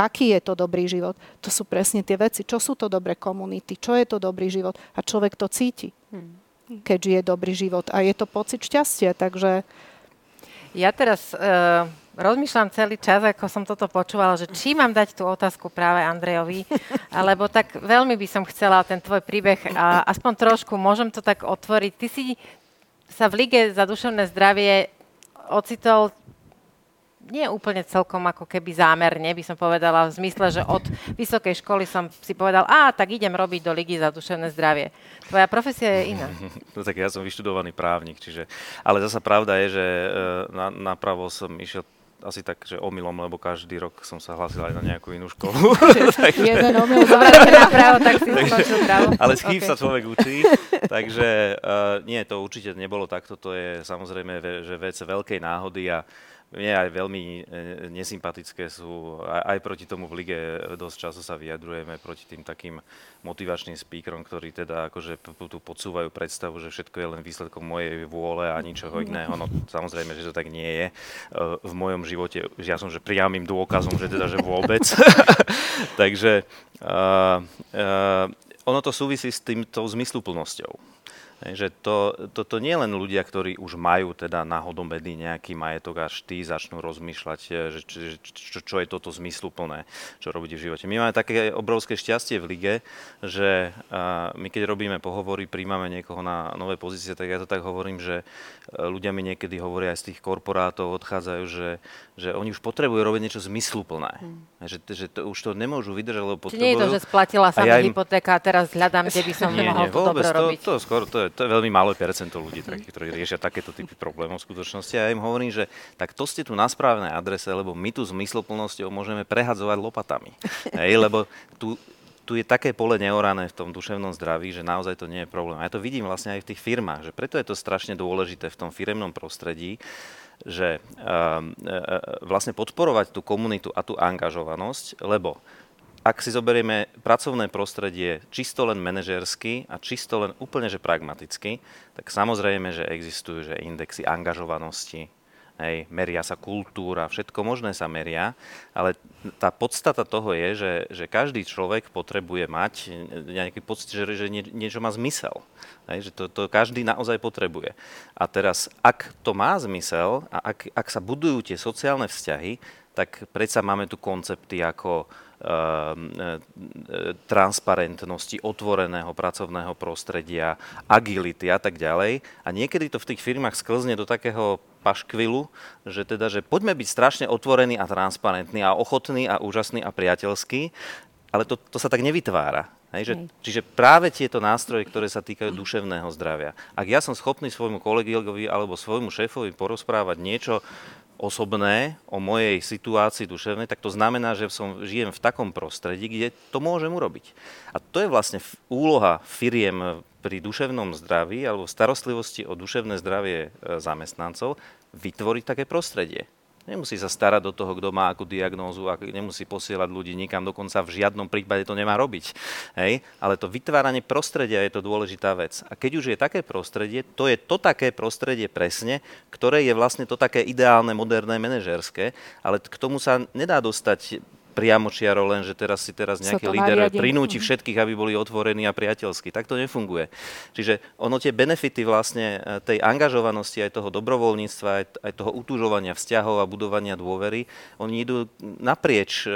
Aký je to dobrý život. To sú presne tie veci. Čo sú to dobré komunity? Čo je to dobrý život? A človek to cíti, hmm. keď žije dobrý život. A je to pocit šťastia, takže... Ja teraz uh, rozmýšľam celý čas, ako som toto počúvala, že či mám dať tú otázku práve Andrejovi, alebo tak veľmi by som chcela ten tvoj príbeh a aspoň trošku, môžem to tak otvoriť. Ty si sa v Lige za duševné zdravie ocitol nie úplne celkom ako keby zámerne, by som povedala, v zmysle, že od vysokej školy som si povedal, a tak idem robiť do Ligy za duševné zdravie. Tvoja profesia je iná. No tak ja som vyštudovaný právnik, čiže... Ale zasa pravda je, že e, na, napravo som išiel asi tak, že omylom, lebo každý rok som sa hlásil aj na nejakú inú školu. takže... Jeden omyl, právo, tak si skončil právo. Ale s kým okay. sa človek učí, takže uh, nie, to určite nebolo takto, to je samozrejme že vec veľkej náhody a mne aj veľmi e, nesympatické sú, aj, aj proti tomu v lige dosť často sa vyjadrujeme proti tým takým motivačným speakerom, ktorí teda akože tu podsúvajú predstavu, že všetko je len výsledkom mojej vôle a ničoho iného. No samozrejme, že to tak nie je. E, v mojom živote, ja som že priamým dôkazom, že teda, že vôbec. Takže uh, uh, ono to súvisí s týmto zmysluplnosťou. Že to, to, to nie len ľudia, ktorí už majú teda náhodomedy nejaký majetok, až tí začnú rozmýšľať, e, že, či, čo, čo je toto zmysluplné, čo robiť v živote. My máme také obrovské šťastie v lige, že my keď robíme pohovory, príjmame niekoho na nové pozície, tak ja to tak hovorím, že e, ľudia mi niekedy hovoria aj z tých korporátov, odchádzajú, že, že oni už potrebujú robiť niečo zmysluplné. Hmm. Že, že to, už to nemôžu vydržať, lebo potrebujú... Čiže nie je to, že splatila sa ja im... hypotéka a teraz hľadám, kde by som nie, mohol nie, to dobro to, robiť. To, skoro, to, je, to je veľmi malé percento ľudí, takých, ktorí riešia takéto typy problémov v skutočnosti. A ja im hovorím, že tak to ste tu na správnej adrese, lebo my tu s mysloplnosťou môžeme prehadzovať lopatami. Hej, lebo tu, tu je také pole neorané v tom duševnom zdraví, že naozaj to nie je problém. A ja to vidím vlastne aj v tých firmách, že preto je to strašne dôležité v tom firemnom prostredí, že uh, vlastne podporovať tú komunitu a tú angažovanosť, lebo ak si zoberieme pracovné prostredie čisto len manažersky a čisto len úplne že pragmaticky, tak samozrejme, že existujú že indexy angažovanosti, hej, meria sa kultúra, všetko možné sa meria, ale tá podstata toho je, že, že každý človek potrebuje mať nejaký pocit, že, že nie, niečo má zmysel. Hej, že to, to každý naozaj potrebuje. A teraz, ak to má zmysel a ak, ak sa budujú tie sociálne vzťahy, tak predsa máme tu koncepty ako transparentnosti, otvoreného pracovného prostredia, agility a tak ďalej. A niekedy to v tých firmách sklzne do takého paškvilu, že teda, že poďme byť strašne otvorení a transparentní a ochotní a úžasní a priateľskí, ale to, to sa tak nevytvára. Hej, že, čiže práve tieto nástroje, ktoré sa týkajú duševného zdravia. Ak ja som schopný svojmu kolegovi alebo svojmu šéfovi porozprávať niečo, osobné o mojej situácii duševnej, tak to znamená, že som, žijem v takom prostredí, kde to môžem urobiť. A to je vlastne úloha firiem pri duševnom zdraví alebo starostlivosti o duševné zdravie e, zamestnancov vytvoriť také prostredie. Nemusí sa starať do toho, kto má akú diagnózu a nemusí posielať ľudí nikam, dokonca v žiadnom prípade to nemá robiť. Hej? Ale to vytváranie prostredia je to dôležitá vec. A keď už je také prostredie, to je to také prostredie presne, ktoré je vlastne to také ideálne, moderné, manažerské, ale k tomu sa nedá dostať priamočiaro len, že teraz si teraz nejaký líder prinúti mhm. všetkých, aby boli otvorení a priateľskí. Tak to nefunguje. Čiže ono tie benefity vlastne e, tej angažovanosti aj toho dobrovoľníctva, aj, aj toho utúžovania vzťahov a budovania dôvery, oni idú naprieč e,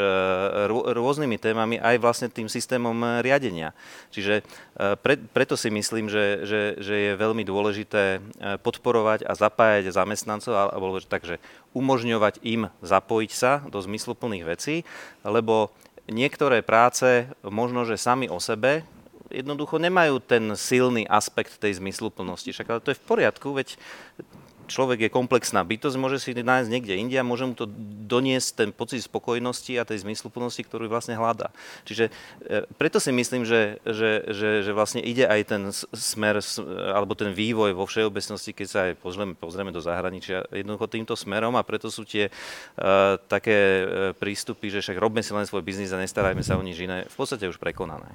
rôznymi témami aj vlastne tým systémom e, riadenia. Čiže pre, preto si myslím, že, že, že je veľmi dôležité podporovať a zapájať zamestnancov, alebo takže umožňovať im zapojiť sa do zmysluplných vecí, lebo niektoré práce možno, že sami o sebe jednoducho nemajú ten silný aspekt tej zmysluplnosti. Však ale to je v poriadku, veď človek je komplexná bytosť, môže si nájsť niekde inde a môže mu to doniesť ten pocit spokojnosti a tej zmysluplnosti, ktorú vlastne hľadá. Čiže e, preto si myslím, že, že, že, že vlastne ide aj ten smer, alebo ten vývoj vo všeobecnosti, keď sa aj pozrieme, pozrieme do zahraničia, jednoducho týmto smerom a preto sú tie uh, také uh, prístupy, že však robme si len svoj biznis a nestarajme sa o nič iné, v podstate už prekonané.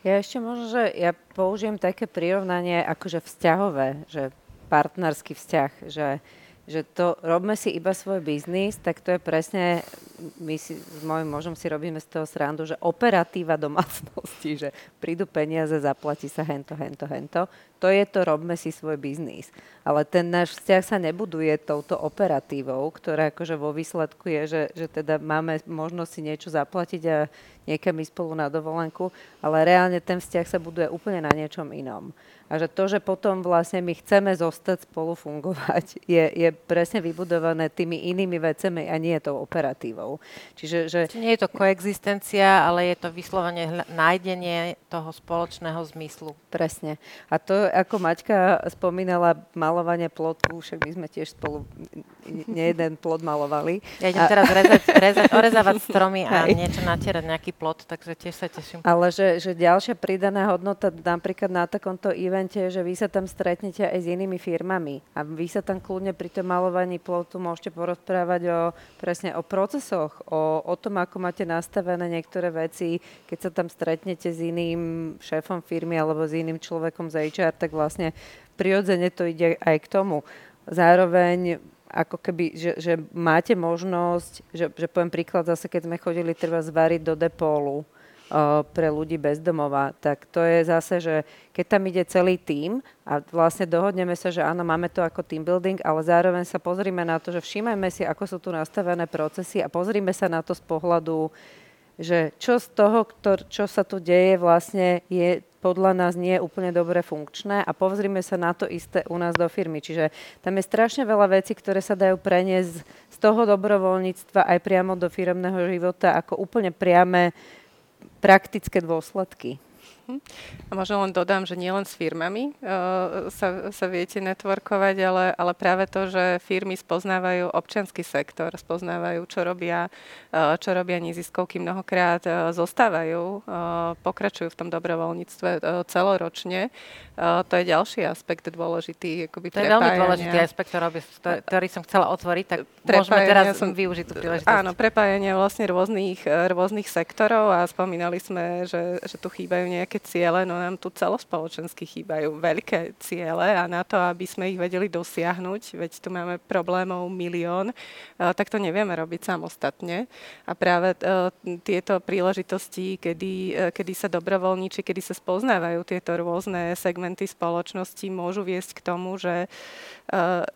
Ja ešte možno, že ja použijem také prirovnanie akože vzťahové, že partnerský vzťah, že, že to robme si iba svoj biznis, tak to je presne, my si s mojim možom si robíme z toho srandu, že operatíva domácnosti, že prídu peniaze, zaplatí sa hento, hento, hento. To je to, robme si svoj biznis. Ale ten náš vzťah sa nebuduje touto operatívou, ktorá akože vo výsledku je, že, že teda máme možnosť si niečo zaplatiť a niekam ísť spolu na dovolenku, ale reálne ten vzťah sa buduje úplne na niečom inom. A že to, že potom vlastne my chceme zostať spolu fungovať, je, je presne vybudované tými inými vecami a nie tou operatívou. Čiže, že... Nie je to koexistencia, ale je to vyslovene nájdenie toho spoločného zmyslu. Presne. A to, ako Maťka spomínala, malovanie plotku, však my sme tiež spolu nie jeden plot malovali. Ja idem a... teraz rezať, rezať, orezávať stromy a Aj. niečo natierať, nejaký plot, takže tiež sa teším. Ale že, že ďalšia pridaná hodnota napríklad na takomto event evente, že vy sa tam stretnete aj s inými firmami a vy sa tam kľudne pri tom malovaní plotu môžete porozprávať o, presne o procesoch, o, o tom, ako máte nastavené niektoré veci. Keď sa tam stretnete s iným šéfom firmy alebo s iným človekom z HR, tak vlastne prirodzene to ide aj k tomu. Zároveň ako keby, že, že máte možnosť, že, že poviem príklad zase, keď sme chodili treba zvariť do depólu, pre ľudí bezdomova, tak to je zase, že keď tam ide celý tím a vlastne dohodneme sa, že áno, máme to ako team building, ale zároveň sa pozrime na to, že všímajme si, ako sú tu nastavené procesy a pozrime sa na to z pohľadu, že čo z toho, ktor, čo sa tu deje, vlastne je podľa nás nie je úplne dobre funkčné a pozrime sa na to isté u nás do firmy. Čiže tam je strašne veľa vecí, ktoré sa dajú preniesť z toho dobrovoľníctva aj priamo do firmného života ako úplne priame praktické dôsledky. Uh-huh. A možno len dodám, že nielen s firmami uh, sa, sa viete networkovať, ale, ale práve to, že firmy spoznávajú občianský sektor, spoznávajú, čo robia, uh, čo robia neziskovky, mnohokrát uh, zostávajú, uh, pokračujú v tom dobrovoľníctve uh, celoročne. Uh, to je ďalší aspekt dôležitý. Akoby to je veľmi dôležitý aspekt, ktorý, ktorý som chcela otvoriť, tak môžeme teraz som, využiť tú príležitosť. Áno, prepájanie vlastne rôznych, rôznych sektorov a spomínali sme, že, že tu chýbajú nejaké nejaké ciele, no nám tu celospoločensky chýbajú veľké ciele a na to, aby sme ich vedeli dosiahnuť, veď tu máme problémov milión, tak to nevieme robiť samostatne. A práve tieto príležitosti, kedy, e, kedy sa dobrovoľníči, kedy sa spoznávajú tieto rôzne segmenty spoločnosti, môžu viesť k tomu, že,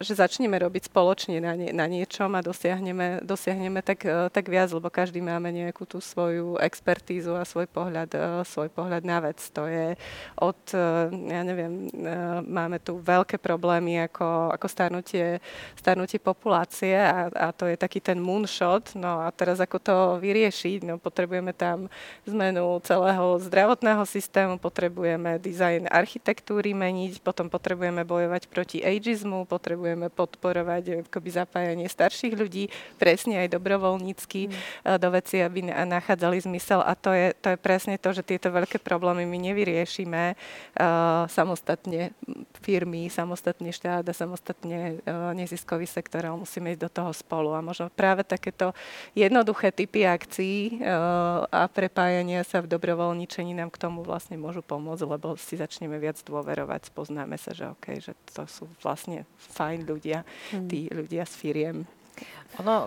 že začneme robiť spoločne na, nie, na niečom a dosiahneme, dosiahneme tak, e, tak viac, lebo každý máme nejakú tú svoju expertízu a svoj pohľad, e, svoj pohľad na vec. To je od, eh, ja neviem, eh, máme tu veľké problémy ako, ako starnutie, starnutie populácie a, a to je taký ten moonshot. No a teraz ako to vyriešiť? No potrebujeme tam zmenu celého zdravotného systému, potrebujeme dizajn architektúry meniť, potom potrebujeme bojovať proti ageizmu, potrebujeme podporovať akoby zapájanie starších ľudí, presne aj dobrovoľnícky mm. do veci, aby nachádzali zmysel a to je, to je presne to, že tieto veľké problémy problémy my nevyriešime uh, samostatne firmy, samostatne štát a samostatne uh, neziskový sektor, ale musíme ísť do toho spolu. A možno práve takéto jednoduché typy akcií uh, a prepájania sa v dobrovoľničení nám k tomu vlastne môžu pomôcť, lebo si začneme viac dôverovať, spoznáme sa, že OK, že to sú vlastne fajn ľudia, mm. tí ľudia s firiem. Ono,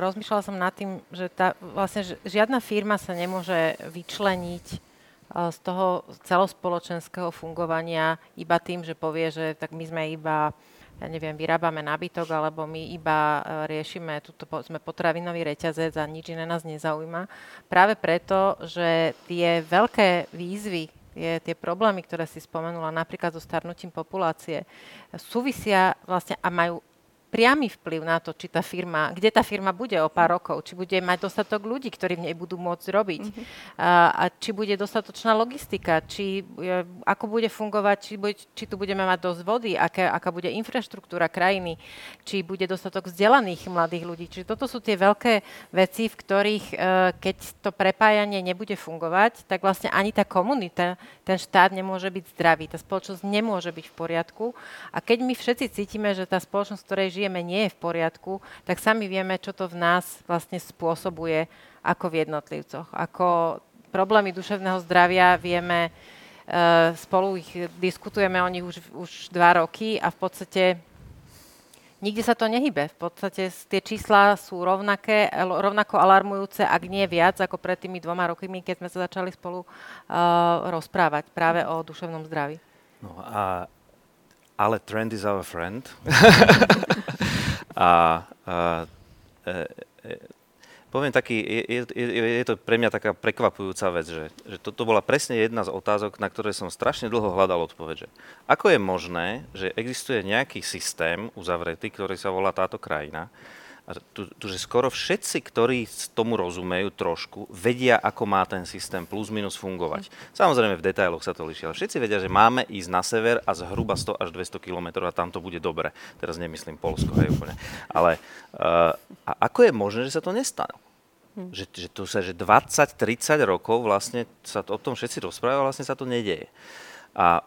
rozmýšľala som nad tým, že tá, vlastne že žiadna firma sa nemôže vyčleniť z toho celospoločenského fungovania iba tým, že povie, že tak my sme iba ja neviem, vyrábame nábytok, alebo my iba e, riešime, tuto sme potravinový reťazec a nič iné nás nezaujíma. Práve preto, že tie veľké výzvy, tie, tie problémy, ktoré si spomenula, napríklad so starnutím populácie, súvisia vlastne a majú priamy vplyv na to, či tá firma, kde tá firma bude o pár rokov, či bude mať dostatok ľudí, ktorí v nej budú môcť robiť, mm-hmm. a, a či bude dostatočná logistika, či e, ako bude fungovať, či, bude, či tu budeme mať dosť vody, aké, aká bude infraštruktúra krajiny, či bude dostatok vzdelaných mladých ľudí. Čiže toto sú tie veľké veci, v ktorých, e, keď to prepájanie nebude fungovať, tak vlastne ani tá komunita, ten štát nemôže byť zdravý, tá spoločnosť nemôže byť v poriadku. A keď my všetci cítime, že tá spoločnosť, v ktorej žije, žijeme, nie je v poriadku, tak sami vieme, čo to v nás vlastne spôsobuje ako v jednotlivcoch. Ako problémy duševného zdravia vieme, e, spolu ich diskutujeme o nich už, už dva roky a v podstate nikde sa to nehybe. V podstate tie čísla sú rovnaké, rovnako alarmujúce, ak nie viac, ako pred tými dvoma rokmi, keď sme sa začali spolu uh, rozprávať práve o duševnom zdraví. No a ale trend is our friend. a, a e, e, poviem taký, je, je, je to pre mňa taká prekvapujúca vec, že, že toto bola presne jedna z otázok, na ktoré som strašne dlho hľadal odpoveď. Ako je možné, že existuje nejaký systém uzavretý, ktorý sa volá táto krajina, tu, že skoro všetci, ktorí tomu rozumejú trošku, vedia, ako má ten systém plus minus fungovať. Samozrejme v detailoch sa to líši, ale všetci vedia, že máme ísť na sever a zhruba 100 až 200 km a tam to bude dobre. Teraz nemyslím Polsko, hej úplne. Ale uh, a ako je možné, že sa to nestane? Hm. Že, že tu sa, že 20-30 rokov vlastne sa to, o tom všetci rozprávajú vlastne sa to nedieje. Uh, a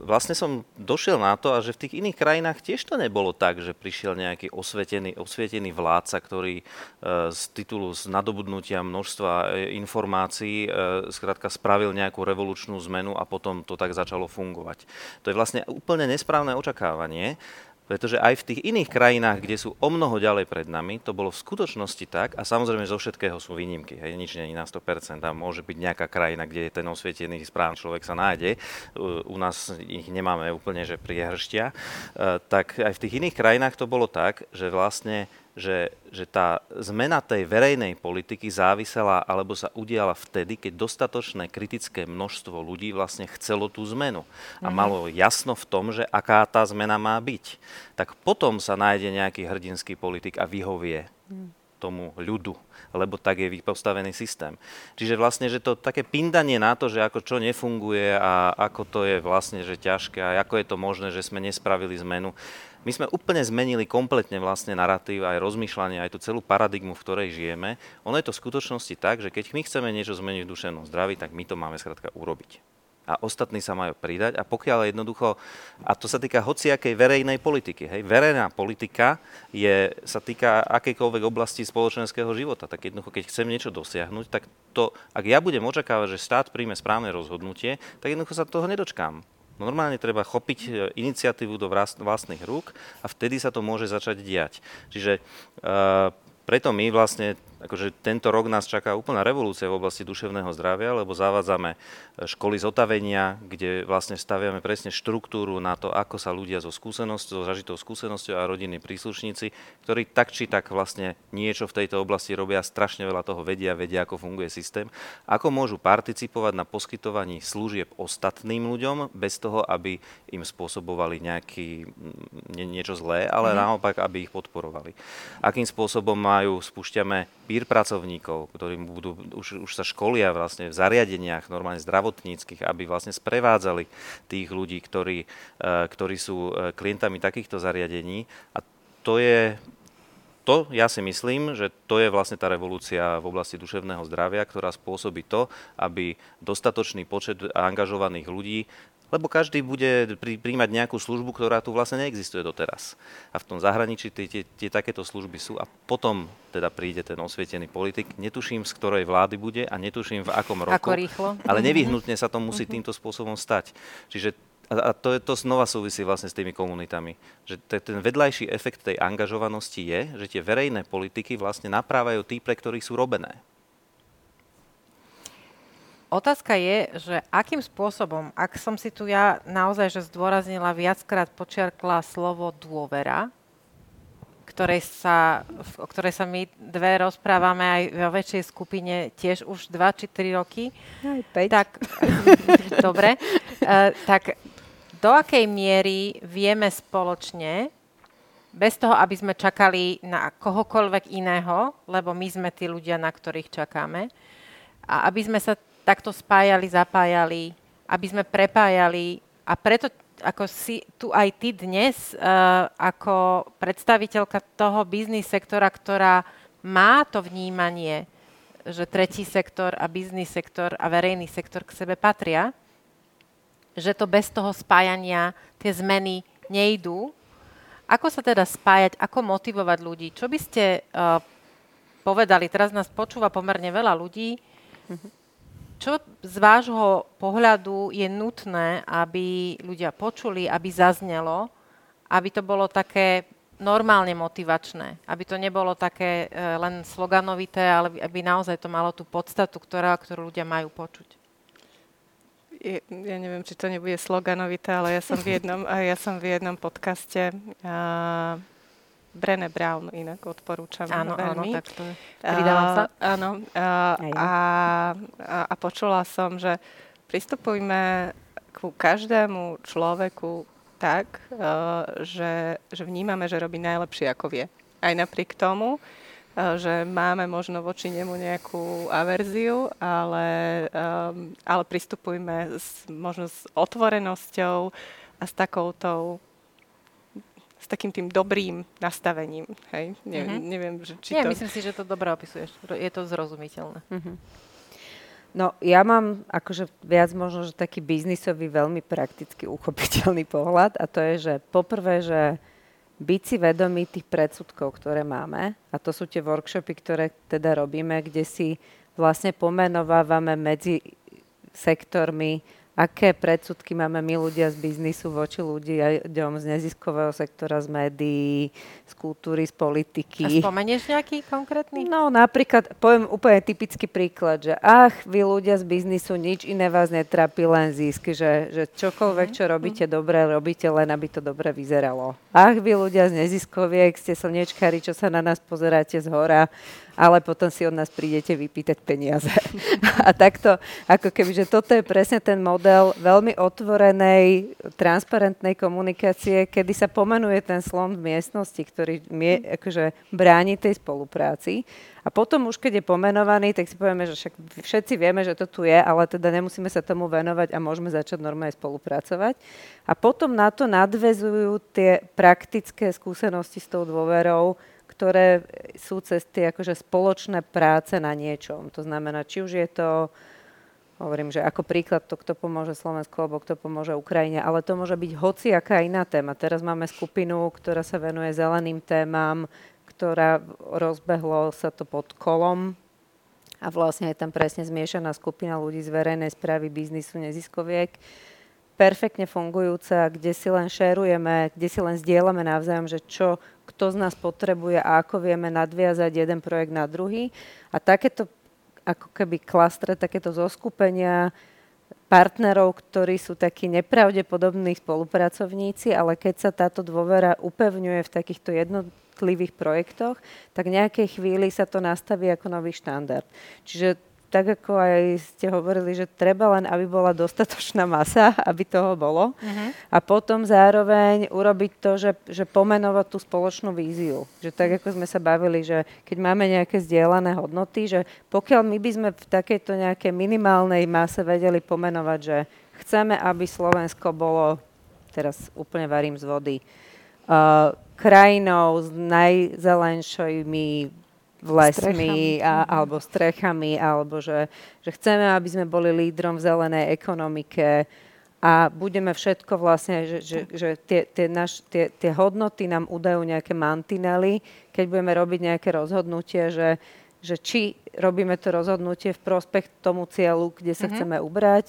vlastne som došiel na to, a že v tých iných krajinách tiež to nebolo tak, že prišiel nejaký osvietený, osvietený vládca, ktorý e, z titulu z nadobudnutia množstva e, informácií e, skrátka spravil nejakú revolučnú zmenu a potom to tak začalo fungovať. To je vlastne úplne nesprávne očakávanie. Pretože aj v tých iných krajinách, kde sú o mnoho ďalej pred nami, to bolo v skutočnosti tak, a samozrejme zo všetkého sú výnimky, hej, nič je na 100%, a môže byť nejaká krajina, kde ten osvietený správny človek sa nájde, u nás ich nemáme úplne, že priehrštia, e, tak aj v tých iných krajinách to bolo tak, že vlastne že, že tá zmena tej verejnej politiky závisela alebo sa udiala vtedy, keď dostatočné kritické množstvo ľudí vlastne chcelo tú zmenu a mm-hmm. malo jasno v tom, že aká tá zmena má byť. Tak potom sa nájde nejaký hrdinský politik a vyhovie. Mm tomu ľudu, lebo tak je postavený systém. Čiže vlastne, že to také pindanie na to, že ako čo nefunguje a ako to je vlastne, že ťažké a ako je to možné, že sme nespravili zmenu, my sme úplne zmenili kompletne vlastne narratív, aj rozmýšľanie, aj tú celú paradigmu, v ktorej žijeme. Ono je to v skutočnosti tak, že keď my chceme niečo zmeniť v duševnom zdraví, tak my to máme skrátka urobiť a ostatní sa majú pridať. A pokiaľ jednoducho, a to sa týka hociakej verejnej politiky, hej, verejná politika je, sa týka akejkoľvek oblasti spoločenského života, tak jednoducho, keď chcem niečo dosiahnuť, tak to, ak ja budem očakávať, že štát príjme správne rozhodnutie, tak jednoducho sa toho nedočkám. Normálne treba chopiť e, iniciatívu do vlastných rúk a vtedy sa to môže začať diať. Čiže uh, preto my vlastne akože tento rok nás čaká úplná revolúcia v oblasti duševného zdravia, lebo zavádzame e, školy zotavenia, kde vlastne staviame presne štruktúru na to, ako sa ľudia so skúsenosťou, so zažitou skúsenosťou a rodinní príslušníci, ktorí tak či tak vlastne niečo v tejto oblasti robia, strašne veľa toho vedia, vedia, ako funguje systém, ako môžu participovať na poskytovaní služieb ostatným ľuďom bez toho, aby im spôsobovali nejaký, nie, niečo zlé, ale mm. naopak, aby ich podporovali. Akým spôsobom majú, spúšťame peer pracovníkov, ktorí budú, už, už sa školia vlastne v zariadeniach normálne zdravotníckých, aby vlastne sprevádzali tých ľudí, ktorí, e, ktorí sú e, klientami takýchto zariadení. A to je, to ja si myslím, že to je vlastne tá revolúcia v oblasti duševného zdravia, ktorá spôsobí to, aby dostatočný počet angažovaných ľudí lebo každý bude príjmať nejakú službu, ktorá tu vlastne neexistuje doteraz. A v tom zahraničí tie, tie, tie takéto služby sú a potom teda príde ten osvietený politik. Netuším, z ktorej vlády bude a netuším, v akom roku. Ako rýchlo. Ale nevyhnutne sa to musí týmto spôsobom stať. Čiže a to, je, to znova súvisí vlastne s tými komunitami. Že ten vedľajší efekt tej angažovanosti je, že tie verejné politiky vlastne naprávajú tí, pre ktorých sú robené. Otázka je, že akým spôsobom, ak som si tu ja naozaj že zdôraznila viackrát, počiarkla slovo dôvera, ktorej sa, o ktorej sa my dve rozprávame aj vo väčšej skupine tiež už 2 či 3 roky. Aj 5. Tak, dobre. Uh, tak do akej miery vieme spoločne, bez toho, aby sme čakali na kohokoľvek iného, lebo my sme tí ľudia, na ktorých čakáme, a aby sme sa takto spájali, zapájali, aby sme prepájali a preto ako si tu aj ty dnes, uh, ako predstaviteľka toho biznis sektora, ktorá má to vnímanie, že tretí sektor a biznis sektor a verejný sektor k sebe patria, že to bez toho spájania tie zmeny nejdú. Ako sa teda spájať, ako motivovať ľudí? Čo by ste uh, povedali? Teraz nás počúva pomerne veľa ľudí. Mm-hmm čo z vášho pohľadu je nutné, aby ľudia počuli, aby zaznelo, aby to bolo také normálne motivačné, aby to nebolo také e, len sloganovité, ale aby naozaj to malo tú podstatu, ktorá, ktorú ľudia majú počuť? Je, ja neviem, či to nebude sloganovité, ale ja som v jednom, ja som v jednom podcaste uh, Brené Brown inak odporúčam áno, veľmi. Áno, tak to je. Pridávam sa. áno. A, a, a, a počula som, že pristupujme ku každému človeku tak, že, že vnímame, že robí najlepšie, ako vie. Aj napriek tomu, že máme možno voči nemu nejakú averziu, ale, ale pristupujme s, možno s otvorenosťou a s takoutou s takým tým dobrým nastavením. Hej? Ne, mm-hmm. Neviem, že či Nie, to... myslím si, že to dobre opisuješ. Je to zrozumiteľné. Mm-hmm. No, ja mám akože viac možno, že taký biznisový, veľmi prakticky uchopiteľný pohľad a to je, že poprvé, že byť si vedomý tých predsudkov, ktoré máme a to sú tie workshopy, ktoré teda robíme, kde si vlastne pomenovávame medzi sektormi aké predsudky máme my ľudia z biznisu voči ľuďom z neziskového sektora, z médií, z kultúry, z politiky. A spomenieš nejaký konkrétny? No napríklad, poviem úplne typický príklad, že ach, vy ľudia z biznisu, nič iné vás netrapí, len zisk, že, že čokoľvek, čo robíte dobre, robíte len, aby to dobre vyzeralo. Ach, vy ľudia z neziskoviek, ste slnečkári, čo sa na nás pozeráte z hora ale potom si od nás prídete vypýtať peniaze. A takto, ako keby, že toto je presne ten model veľmi otvorenej, transparentnej komunikácie, kedy sa pomenuje ten slon v miestnosti, ktorý mie, akože bráni tej spolupráci. A potom už, keď je pomenovaný, tak si povieme, že však všetci vieme, že to tu je, ale teda nemusíme sa tomu venovať a môžeme začať normálne spolupracovať. A potom na to nadvezujú tie praktické skúsenosti s tou dôverou, ktoré sú cesty akože spoločné práce na niečom. To znamená, či už je to, hovorím, že ako príklad to, kto pomôže Slovensku alebo kto pomôže Ukrajine, ale to môže byť hociaká iná téma. Teraz máme skupinu, ktorá sa venuje zeleným témam, ktorá rozbehlo sa to pod kolom a vlastne je tam presne zmiešaná skupina ľudí z verejnej správy, biznisu, neziskoviek perfektne fungujúca, kde si len šerujeme, kde si len zdieľame navzájom, že čo kto z nás potrebuje a ako vieme nadviazať jeden projekt na druhý. A takéto ako keby klastre, takéto zoskupenia partnerov, ktorí sú takí nepravdepodobní spolupracovníci, ale keď sa táto dôvera upevňuje v takýchto jednotlivých projektoch, tak nejakej chvíli sa to nastaví ako nový štandard. Čiže tak ako aj ste hovorili, že treba len, aby bola dostatočná masa, aby toho bolo. Uh-huh. A potom zároveň urobiť to, že, že pomenovať tú spoločnú víziu. Že tak ako sme sa bavili, že keď máme nejaké zdieľané hodnoty, že pokiaľ my by sme v takejto nejakej minimálnej mase vedeli pomenovať, že chceme, aby Slovensko bolo, teraz úplne varím z vody, uh, krajinou s najzelenšími lesmi a, mhm. alebo strechami, alebo že, že chceme, aby sme boli lídrom v zelenej ekonomike a budeme všetko vlastne, že, že, že tie, tie, naš, tie, tie hodnoty nám udajú nejaké mantinely, keď budeme robiť nejaké rozhodnutie, že, že či robíme to rozhodnutie v prospech tomu cieľu, kde sa mm-hmm. chceme ubrať,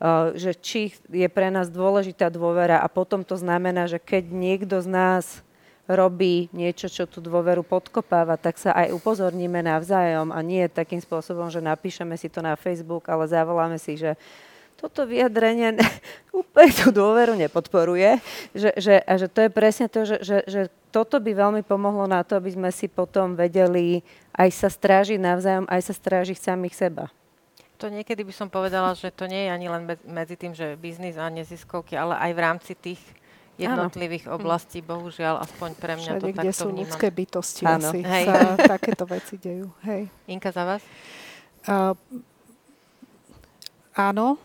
uh, že či je pre nás dôležitá dôvera a potom to znamená, že keď niekto z nás robí niečo, čo tú dôveru podkopáva, tak sa aj upozorníme navzájom a nie takým spôsobom, že napíšeme si to na Facebook, ale zavoláme si, že toto vyjadrenie úplne tú dôveru nepodporuje. Že, že, a že to je presne to, že, že, že toto by veľmi pomohlo na to, aby sme si potom vedeli aj sa strážiť navzájom, aj sa strážiť samých seba. To niekedy by som povedala, že to nie je ani len medzi tým, že biznis a neziskovky, ale aj v rámci tých jednotlivých Áno. oblastí, bohužiaľ, aspoň pre mňa Všade, to takto sú vnímam. ľudské bytosti Áno. asi Hej. sa takéto veci dejú. Hej. Inka, za vás? Uh, áno,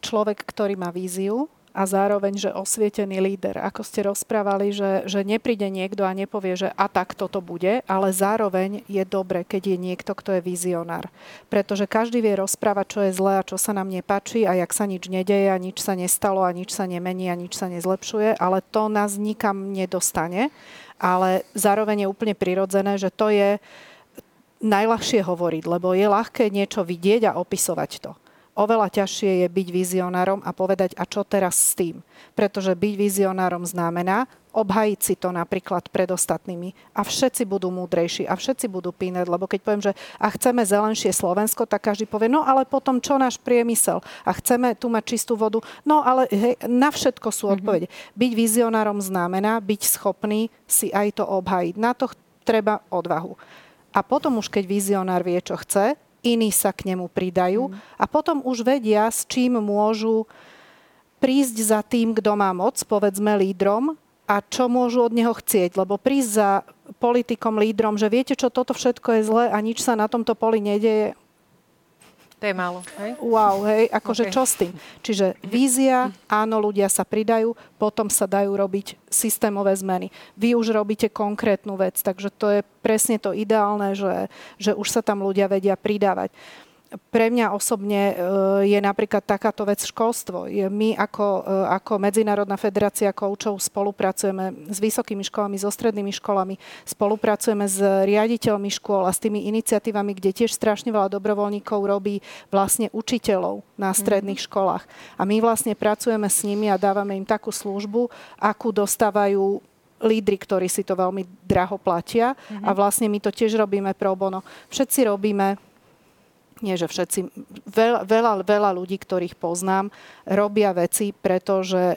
človek, ktorý má víziu, a zároveň, že osvietený líder. Ako ste rozprávali, že, že nepríde niekto a nepovie, že a tak toto bude, ale zároveň je dobre, keď je niekto, kto je vizionár. Pretože každý vie rozprávať, čo je zlé a čo sa nám nepáči a jak sa nič nedeje a nič sa nestalo a nič sa nemení a nič sa nezlepšuje, ale to nás nikam nedostane. Ale zároveň je úplne prirodzené, že to je najľahšie hovoriť, lebo je ľahké niečo vidieť a opisovať to. Oveľa ťažšie je byť vizionárom a povedať, a čo teraz s tým. Pretože byť vizionárom znamená obhajiť si to napríklad pred ostatnými a všetci budú múdrejší a všetci budú pínať, lebo keď poviem, že a chceme zelenšie Slovensko, tak každý povie, no ale potom čo náš priemysel a chceme tu mať čistú vodu, no ale hej, na všetko sú mhm. odpovede. Mm-hmm. Byť vizionárom znamená byť schopný si aj to obhajiť. Na to treba odvahu. A potom už keď vizionár vie, čo chce, iní sa k nemu pridajú mm. a potom už vedia, s čím môžu prísť za tým, kto má moc, povedzme lídrom, a čo môžu od neho chcieť. Lebo prísť za politikom, lídrom, že viete, čo toto všetko je zlé a nič sa na tomto poli nedeje, to je málo, hej? Wow, hej, akože okay. čo s tým? Čiže vízia, áno, ľudia sa pridajú, potom sa dajú robiť systémové zmeny. Vy už robíte konkrétnu vec, takže to je presne to ideálne, že, že už sa tam ľudia vedia pridávať pre mňa osobne e, je napríklad takáto vec školstvo. My ako, e, ako Medzinárodná federácia koučov spolupracujeme s vysokými školami, so strednými školami, spolupracujeme s riaditeľmi škôl a s tými iniciatívami, kde tiež strašne veľa dobrovoľníkov robí vlastne učiteľov na mhm. stredných mm-hmm. školách. A my vlastne pracujeme s nimi a dávame im takú službu, akú dostávajú lídry, ktorí si to veľmi draho platia mm-hmm. a vlastne my to tiež robíme pro bono. Všetci robíme nie že všetci, veľa, veľa, veľa ľudí, ktorých poznám, robia veci, pretože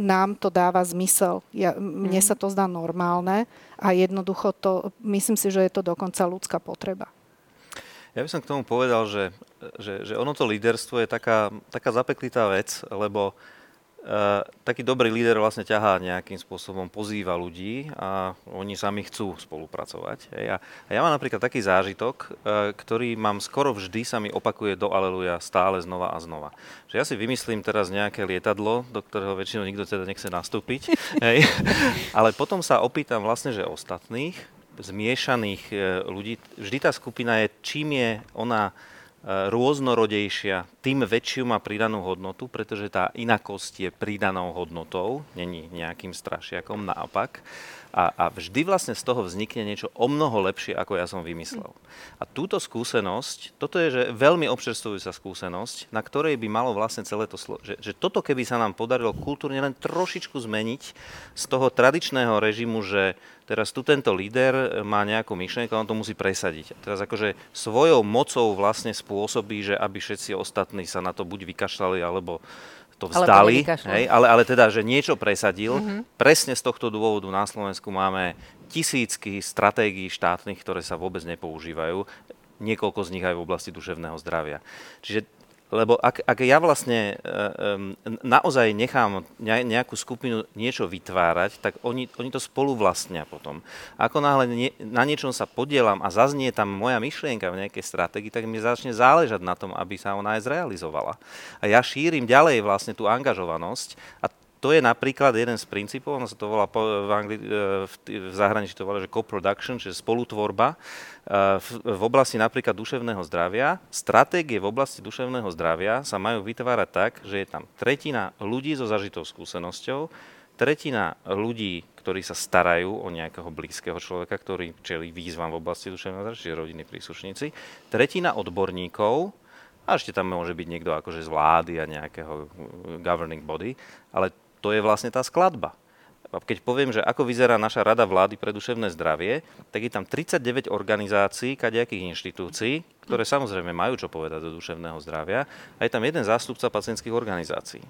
nám to dáva zmysel. Ja, mne Mhm. sa to zdá normálne a jednoducho to, myslím si, že je to dokonca ľudská potreba. Ja by som k tomu povedal, že, že, že ono to líderstvo je taká, taká zapeklitá vec, lebo uh, taký dobrý líder vlastne ťahá nejakým spôsobom, pozýva ľudí a oni sami chcú spolupracovať. Hej. A, a ja mám napríklad taký zážitok, uh, ktorý mám skoro vždy sa mi opakuje do Aleluja stále znova a znova. Že ja si vymyslím teraz nejaké lietadlo, do ktorého väčšinou nikto teda nechce nastúpiť, hej. ale potom sa opýtam vlastne, že ostatných, zmiešaných e, ľudí, vždy tá skupina je, čím je ona rôznorodejšia, tým väčšiu má pridanú hodnotu, pretože tá inakosť je pridanou hodnotou, není nejakým strašiakom, naopak. A, a vždy vlastne z toho vznikne niečo o mnoho lepšie, ako ja som vymyslel. A túto skúsenosť, toto je že veľmi občerstvujúca skúsenosť, na ktorej by malo vlastne celé to slo- že, že toto keby sa nám podarilo kultúrne len trošičku zmeniť z toho tradičného režimu, že teraz tu tento líder má nejakú myšlienku a on to musí presadiť. A teraz akože svojou mocou vlastne spôsobí, že aby všetci ostatní sa na to buď vykašľali, alebo to vzdali, nevykašľali. hej, ale, ale teda, že niečo presadil. Mm-hmm. Presne z tohto dôvodu na Slovensku máme tisícky stratégií štátnych, ktoré sa vôbec nepoužívajú. Niekoľko z nich aj v oblasti duševného zdravia. Čiže lebo ak, ak ja vlastne um, naozaj nechám ne- nejakú skupinu niečo vytvárať, tak oni, oni to spolu vlastnia potom. Ako náhle na niečom sa podielam a zaznie tam moja myšlienka v nejakej stratégii, tak mi začne záležať na tom, aby sa ona aj zrealizovala. A ja šírim ďalej vlastne tú angažovanosť a to je napríklad jeden z princípov, ono sa to volá v, Angli- e, v, v zahraničí to volá, že co-production, čiže spolutvorba e, v, v oblasti napríklad duševného zdravia. Stratégie v oblasti duševného zdravia sa majú vytvárať tak, že je tam tretina ľudí so zažitou skúsenosťou, tretina ľudí, ktorí sa starajú o nejakého blízkeho človeka, ktorý čelí výzvam v oblasti duševného zdravia, čiže rodinní príslušníci, tretina odborníkov, a ešte tam môže byť niekto akože z vlády a nejakého governing body, ale to je vlastne tá skladba. A keď poviem, že ako vyzerá naša rada vlády pre duševné zdravie, tak je tam 39 organizácií, kadejakých inštitúcií, ktoré samozrejme majú čo povedať do duševného zdravia a je tam jeden zástupca pacientských organizácií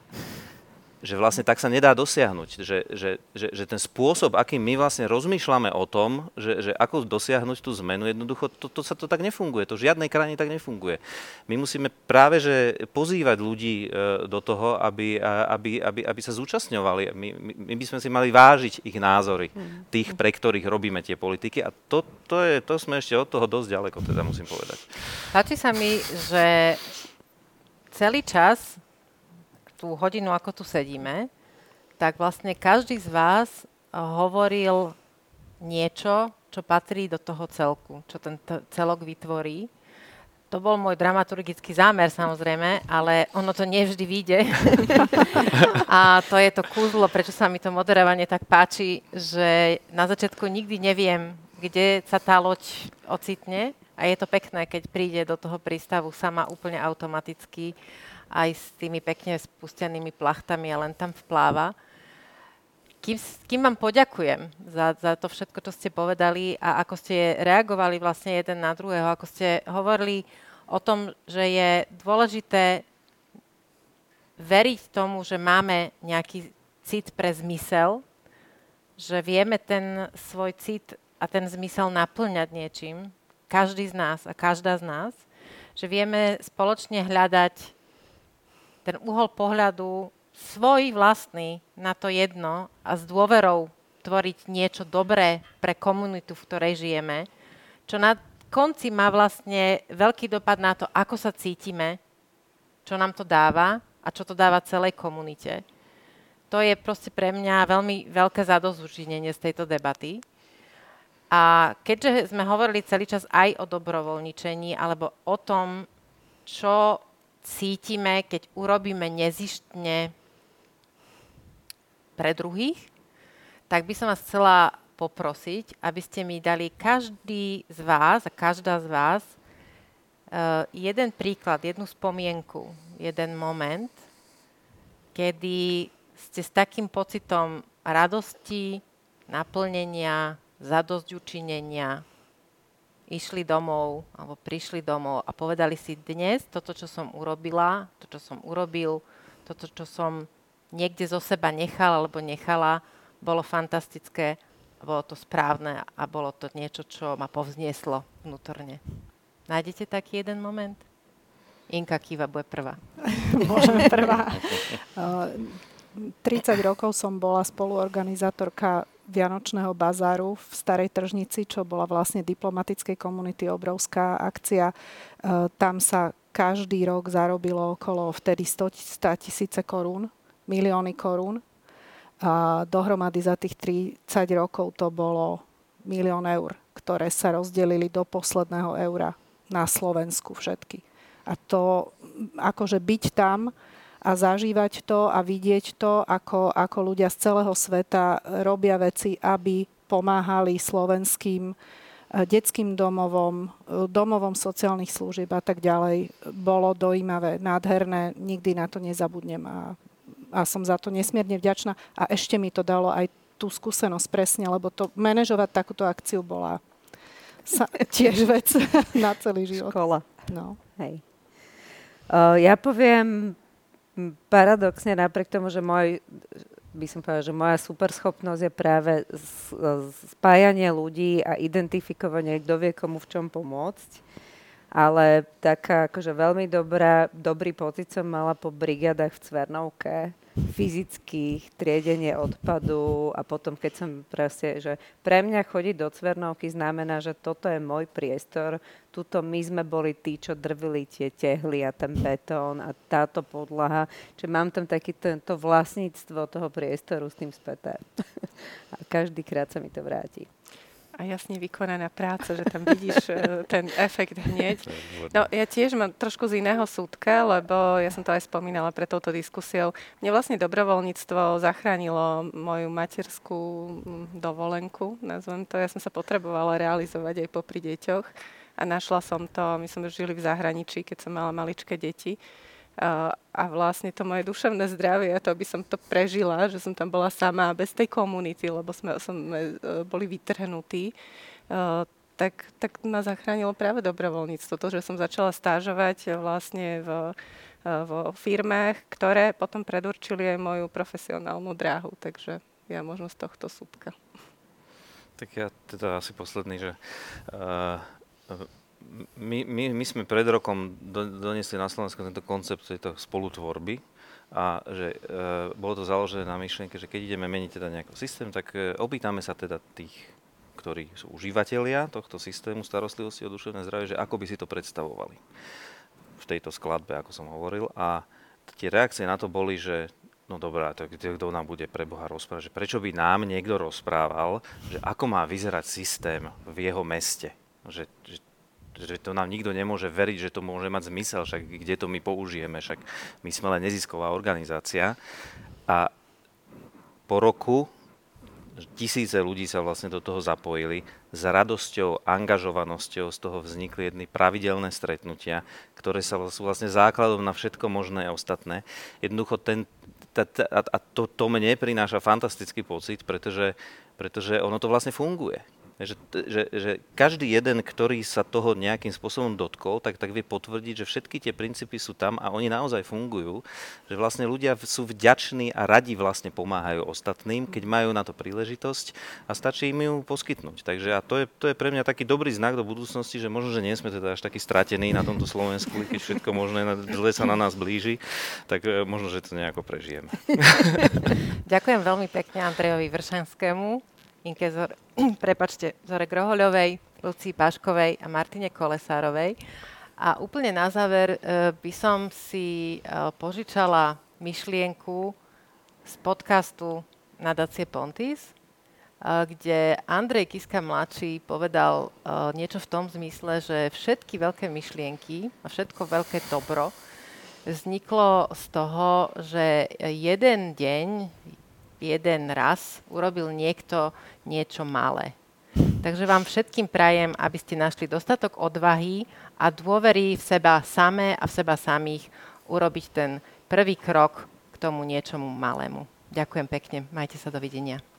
že vlastne tak sa nedá dosiahnuť. Že, že, že, že ten spôsob, akým my vlastne rozmýšľame o tom, že, že ako dosiahnuť tú zmenu, jednoducho to, to sa to tak nefunguje. To v žiadnej krajine tak nefunguje. My musíme práve že pozývať ľudí e, do toho, aby, aby, aby, aby sa zúčastňovali. My, my, my by sme si mali vážiť ich názory, tých, pre ktorých robíme tie politiky. A to, to, je, to sme ešte od toho dosť ďaleko, teda musím povedať. Páči sa mi, že celý čas, tú hodinu, ako tu sedíme, tak vlastne každý z vás eh, hovoril niečo, čo patrí do toho celku, čo ten t- celok vytvorí. To bol môj dramaturgický zámer samozrejme, ale ono to nevždy vyjde. A to je to kúzlo, prečo sa mi to moderovanie tak páči, že na začiatku nikdy neviem, kde sa tá loď ocitne a je to pekné, keď príde do toho prístavu sama úplne automaticky aj s tými pekne spustenými plachtami a len tam vpláva. Kým, kým vám poďakujem za, za to všetko, čo ste povedali a ako ste reagovali vlastne jeden na druhého, ako ste hovorili o tom, že je dôležité veriť tomu, že máme nejaký cit pre zmysel, že vieme ten svoj cit a ten zmysel naplňať niečím, každý z nás a každá z nás, že vieme spoločne hľadať ten uhol pohľadu svoj vlastný na to jedno a s dôverou tvoriť niečo dobré pre komunitu, v ktorej žijeme, čo na konci má vlastne veľký dopad na to, ako sa cítime, čo nám to dáva a čo to dáva celej komunite. To je proste pre mňa veľmi veľké zadozučinenie z tejto debaty. A keďže sme hovorili celý čas aj o dobrovoľničení alebo o tom, čo cítime, keď urobíme nezištne pre druhých, tak by som vás chcela poprosiť, aby ste mi dali každý z vás a každá z vás uh, jeden príklad, jednu spomienku, jeden moment, kedy ste s takým pocitom radosti, naplnenia, zadosťučinenia išli domov alebo prišli domov a povedali si dnes toto, čo som urobila, to, čo som urobil, toto, čo som niekde zo seba nechal alebo nechala, bolo fantastické, bolo to správne a bolo to niečo, čo ma povznieslo vnútorne. Nájdete taký jeden moment? Inka Kiva bude prvá. Môžeme prvá. 30 rokov som bola spoluorganizátorka Vianočného bazáru v Starej tržnici, čo bola vlastne diplomatickej komunity obrovská akcia. E, tam sa každý rok zarobilo okolo vtedy 100, 100 tisíce korún, milióny korún. A dohromady za tých 30 rokov to bolo milión eur, ktoré sa rozdelili do posledného eura na Slovensku všetky. A to, akože byť tam, a zažívať to a vidieť to, ako, ako ľudia z celého sveta robia veci, aby pomáhali slovenským eh, detským domovom, eh, domovom sociálnych služieb a tak ďalej. Bolo dojímavé, nádherné, nikdy na to nezabudnem a, a som za to nesmierne vďačná. A ešte mi to dalo aj tú skúsenosť presne, lebo to manažovať takúto akciu bola sa, tiež vec na celý život. Škola. No. Hej. Uh, ja poviem paradoxne napriek tomu, že môj, by som povedala, že moja superschopnosť je práve spájanie ľudí a identifikovanie, kto vie komu v čom pomôcť. Ale taká akože veľmi dobrá, dobrý pocit som mala po brigádach v Cvernovke, fyzických, triedenie odpadu a potom, keď som proste, že pre mňa chodiť do Cvernovky znamená, že toto je môj priestor, tuto my sme boli tí, čo drvili tie tehly a ten betón a táto podlaha, čiže mám tam taký tento vlastníctvo toho priestoru s tým späté. a každýkrát sa mi to vráti a jasne vykonaná práca, že tam vidíš e, ten efekt hneď. No ja tiež mám trošku z iného súdka, lebo ja som to aj spomínala pre touto diskusiou. Mne vlastne dobrovoľníctvo zachránilo moju materskú dovolenku, nazvem to. Ja som sa potrebovala realizovať aj popri deťoch a našla som to, my sme žili v zahraničí, keď som mala maličké deti a vlastne to moje duševné zdravie, to by som to prežila, že som tam bola sama bez tej komunity, lebo sme, sme boli vytrhnutí, e, tak, tak ma zachránilo práve dobrovoľníctvo. To, že som začala stážovať vlastne v, e, vo firmách, ktoré potom predurčili aj moju profesionálnu dráhu. Takže ja možno z tohto súdka. Tak ja teda asi posledný, že uh, my, my, my sme pred rokom do, donesli na Slovensku tento koncept tejto spolutvorby a že e, bolo to založené na myšlienke, že keď ideme meniť teda nejaký systém, tak e, opýtame sa teda tých, ktorí sú užívateľia tohto systému starostlivosti o duševné zdravie, že ako by si to predstavovali v tejto skladbe, ako som hovoril. A tie reakcie na to boli, že no dobrá, tak kto nám bude pre Boha rozprávať, že prečo by nám niekto rozprával, že ako má vyzerať systém v jeho meste. Že, že že to nám nikto nemôže veriť, že to môže mať zmysel, však kde to my použijeme, však my sme len nezisková organizácia. A po roku tisíce ľudí sa vlastne do toho zapojili. S radosťou, angažovanosťou z toho vznikli jedny pravidelné stretnutia, ktoré sa sú vlastne základom na všetko možné a ostatné. Jednoducho ten, ta, ta, a to, to mne prináša fantastický pocit, pretože, pretože ono to vlastne funguje že, že, že každý jeden, ktorý sa toho nejakým spôsobom dotkol, tak, tak vie potvrdiť, že všetky tie princípy sú tam a oni naozaj fungujú, že vlastne ľudia sú vďační a radi vlastne pomáhajú ostatným, keď majú na to príležitosť a stačí im ju poskytnúť. Takže a to je, to je pre mňa taký dobrý znak do budúcnosti, že možno, že nie sme teda až takí stratení na tomto Slovensku, keď všetko možné zle sa na nás blíži, tak e, možno, že to nejako prežijeme. Ďakujem veľmi pekne Andrejovi Vršenskému Inke Zor- prepačte, Zore Grohoľovej, Lucii Paškovej a Martine Kolesárovej. A úplne na záver e, by som si e, požičala myšlienku z podcastu Nadacie Pontis, e, kde Andrej Kiska mladší povedal niečo v tom zmysle, že všetky veľké myšlienky a všetko veľké dobro vzniklo z toho, že jeden deň, jeden raz urobil niekto niečo malé. Takže vám všetkým prajem, aby ste našli dostatok odvahy a dôvery v seba samé a v seba samých urobiť ten prvý krok k tomu niečomu malému. Ďakujem pekne, majte sa, dovidenia.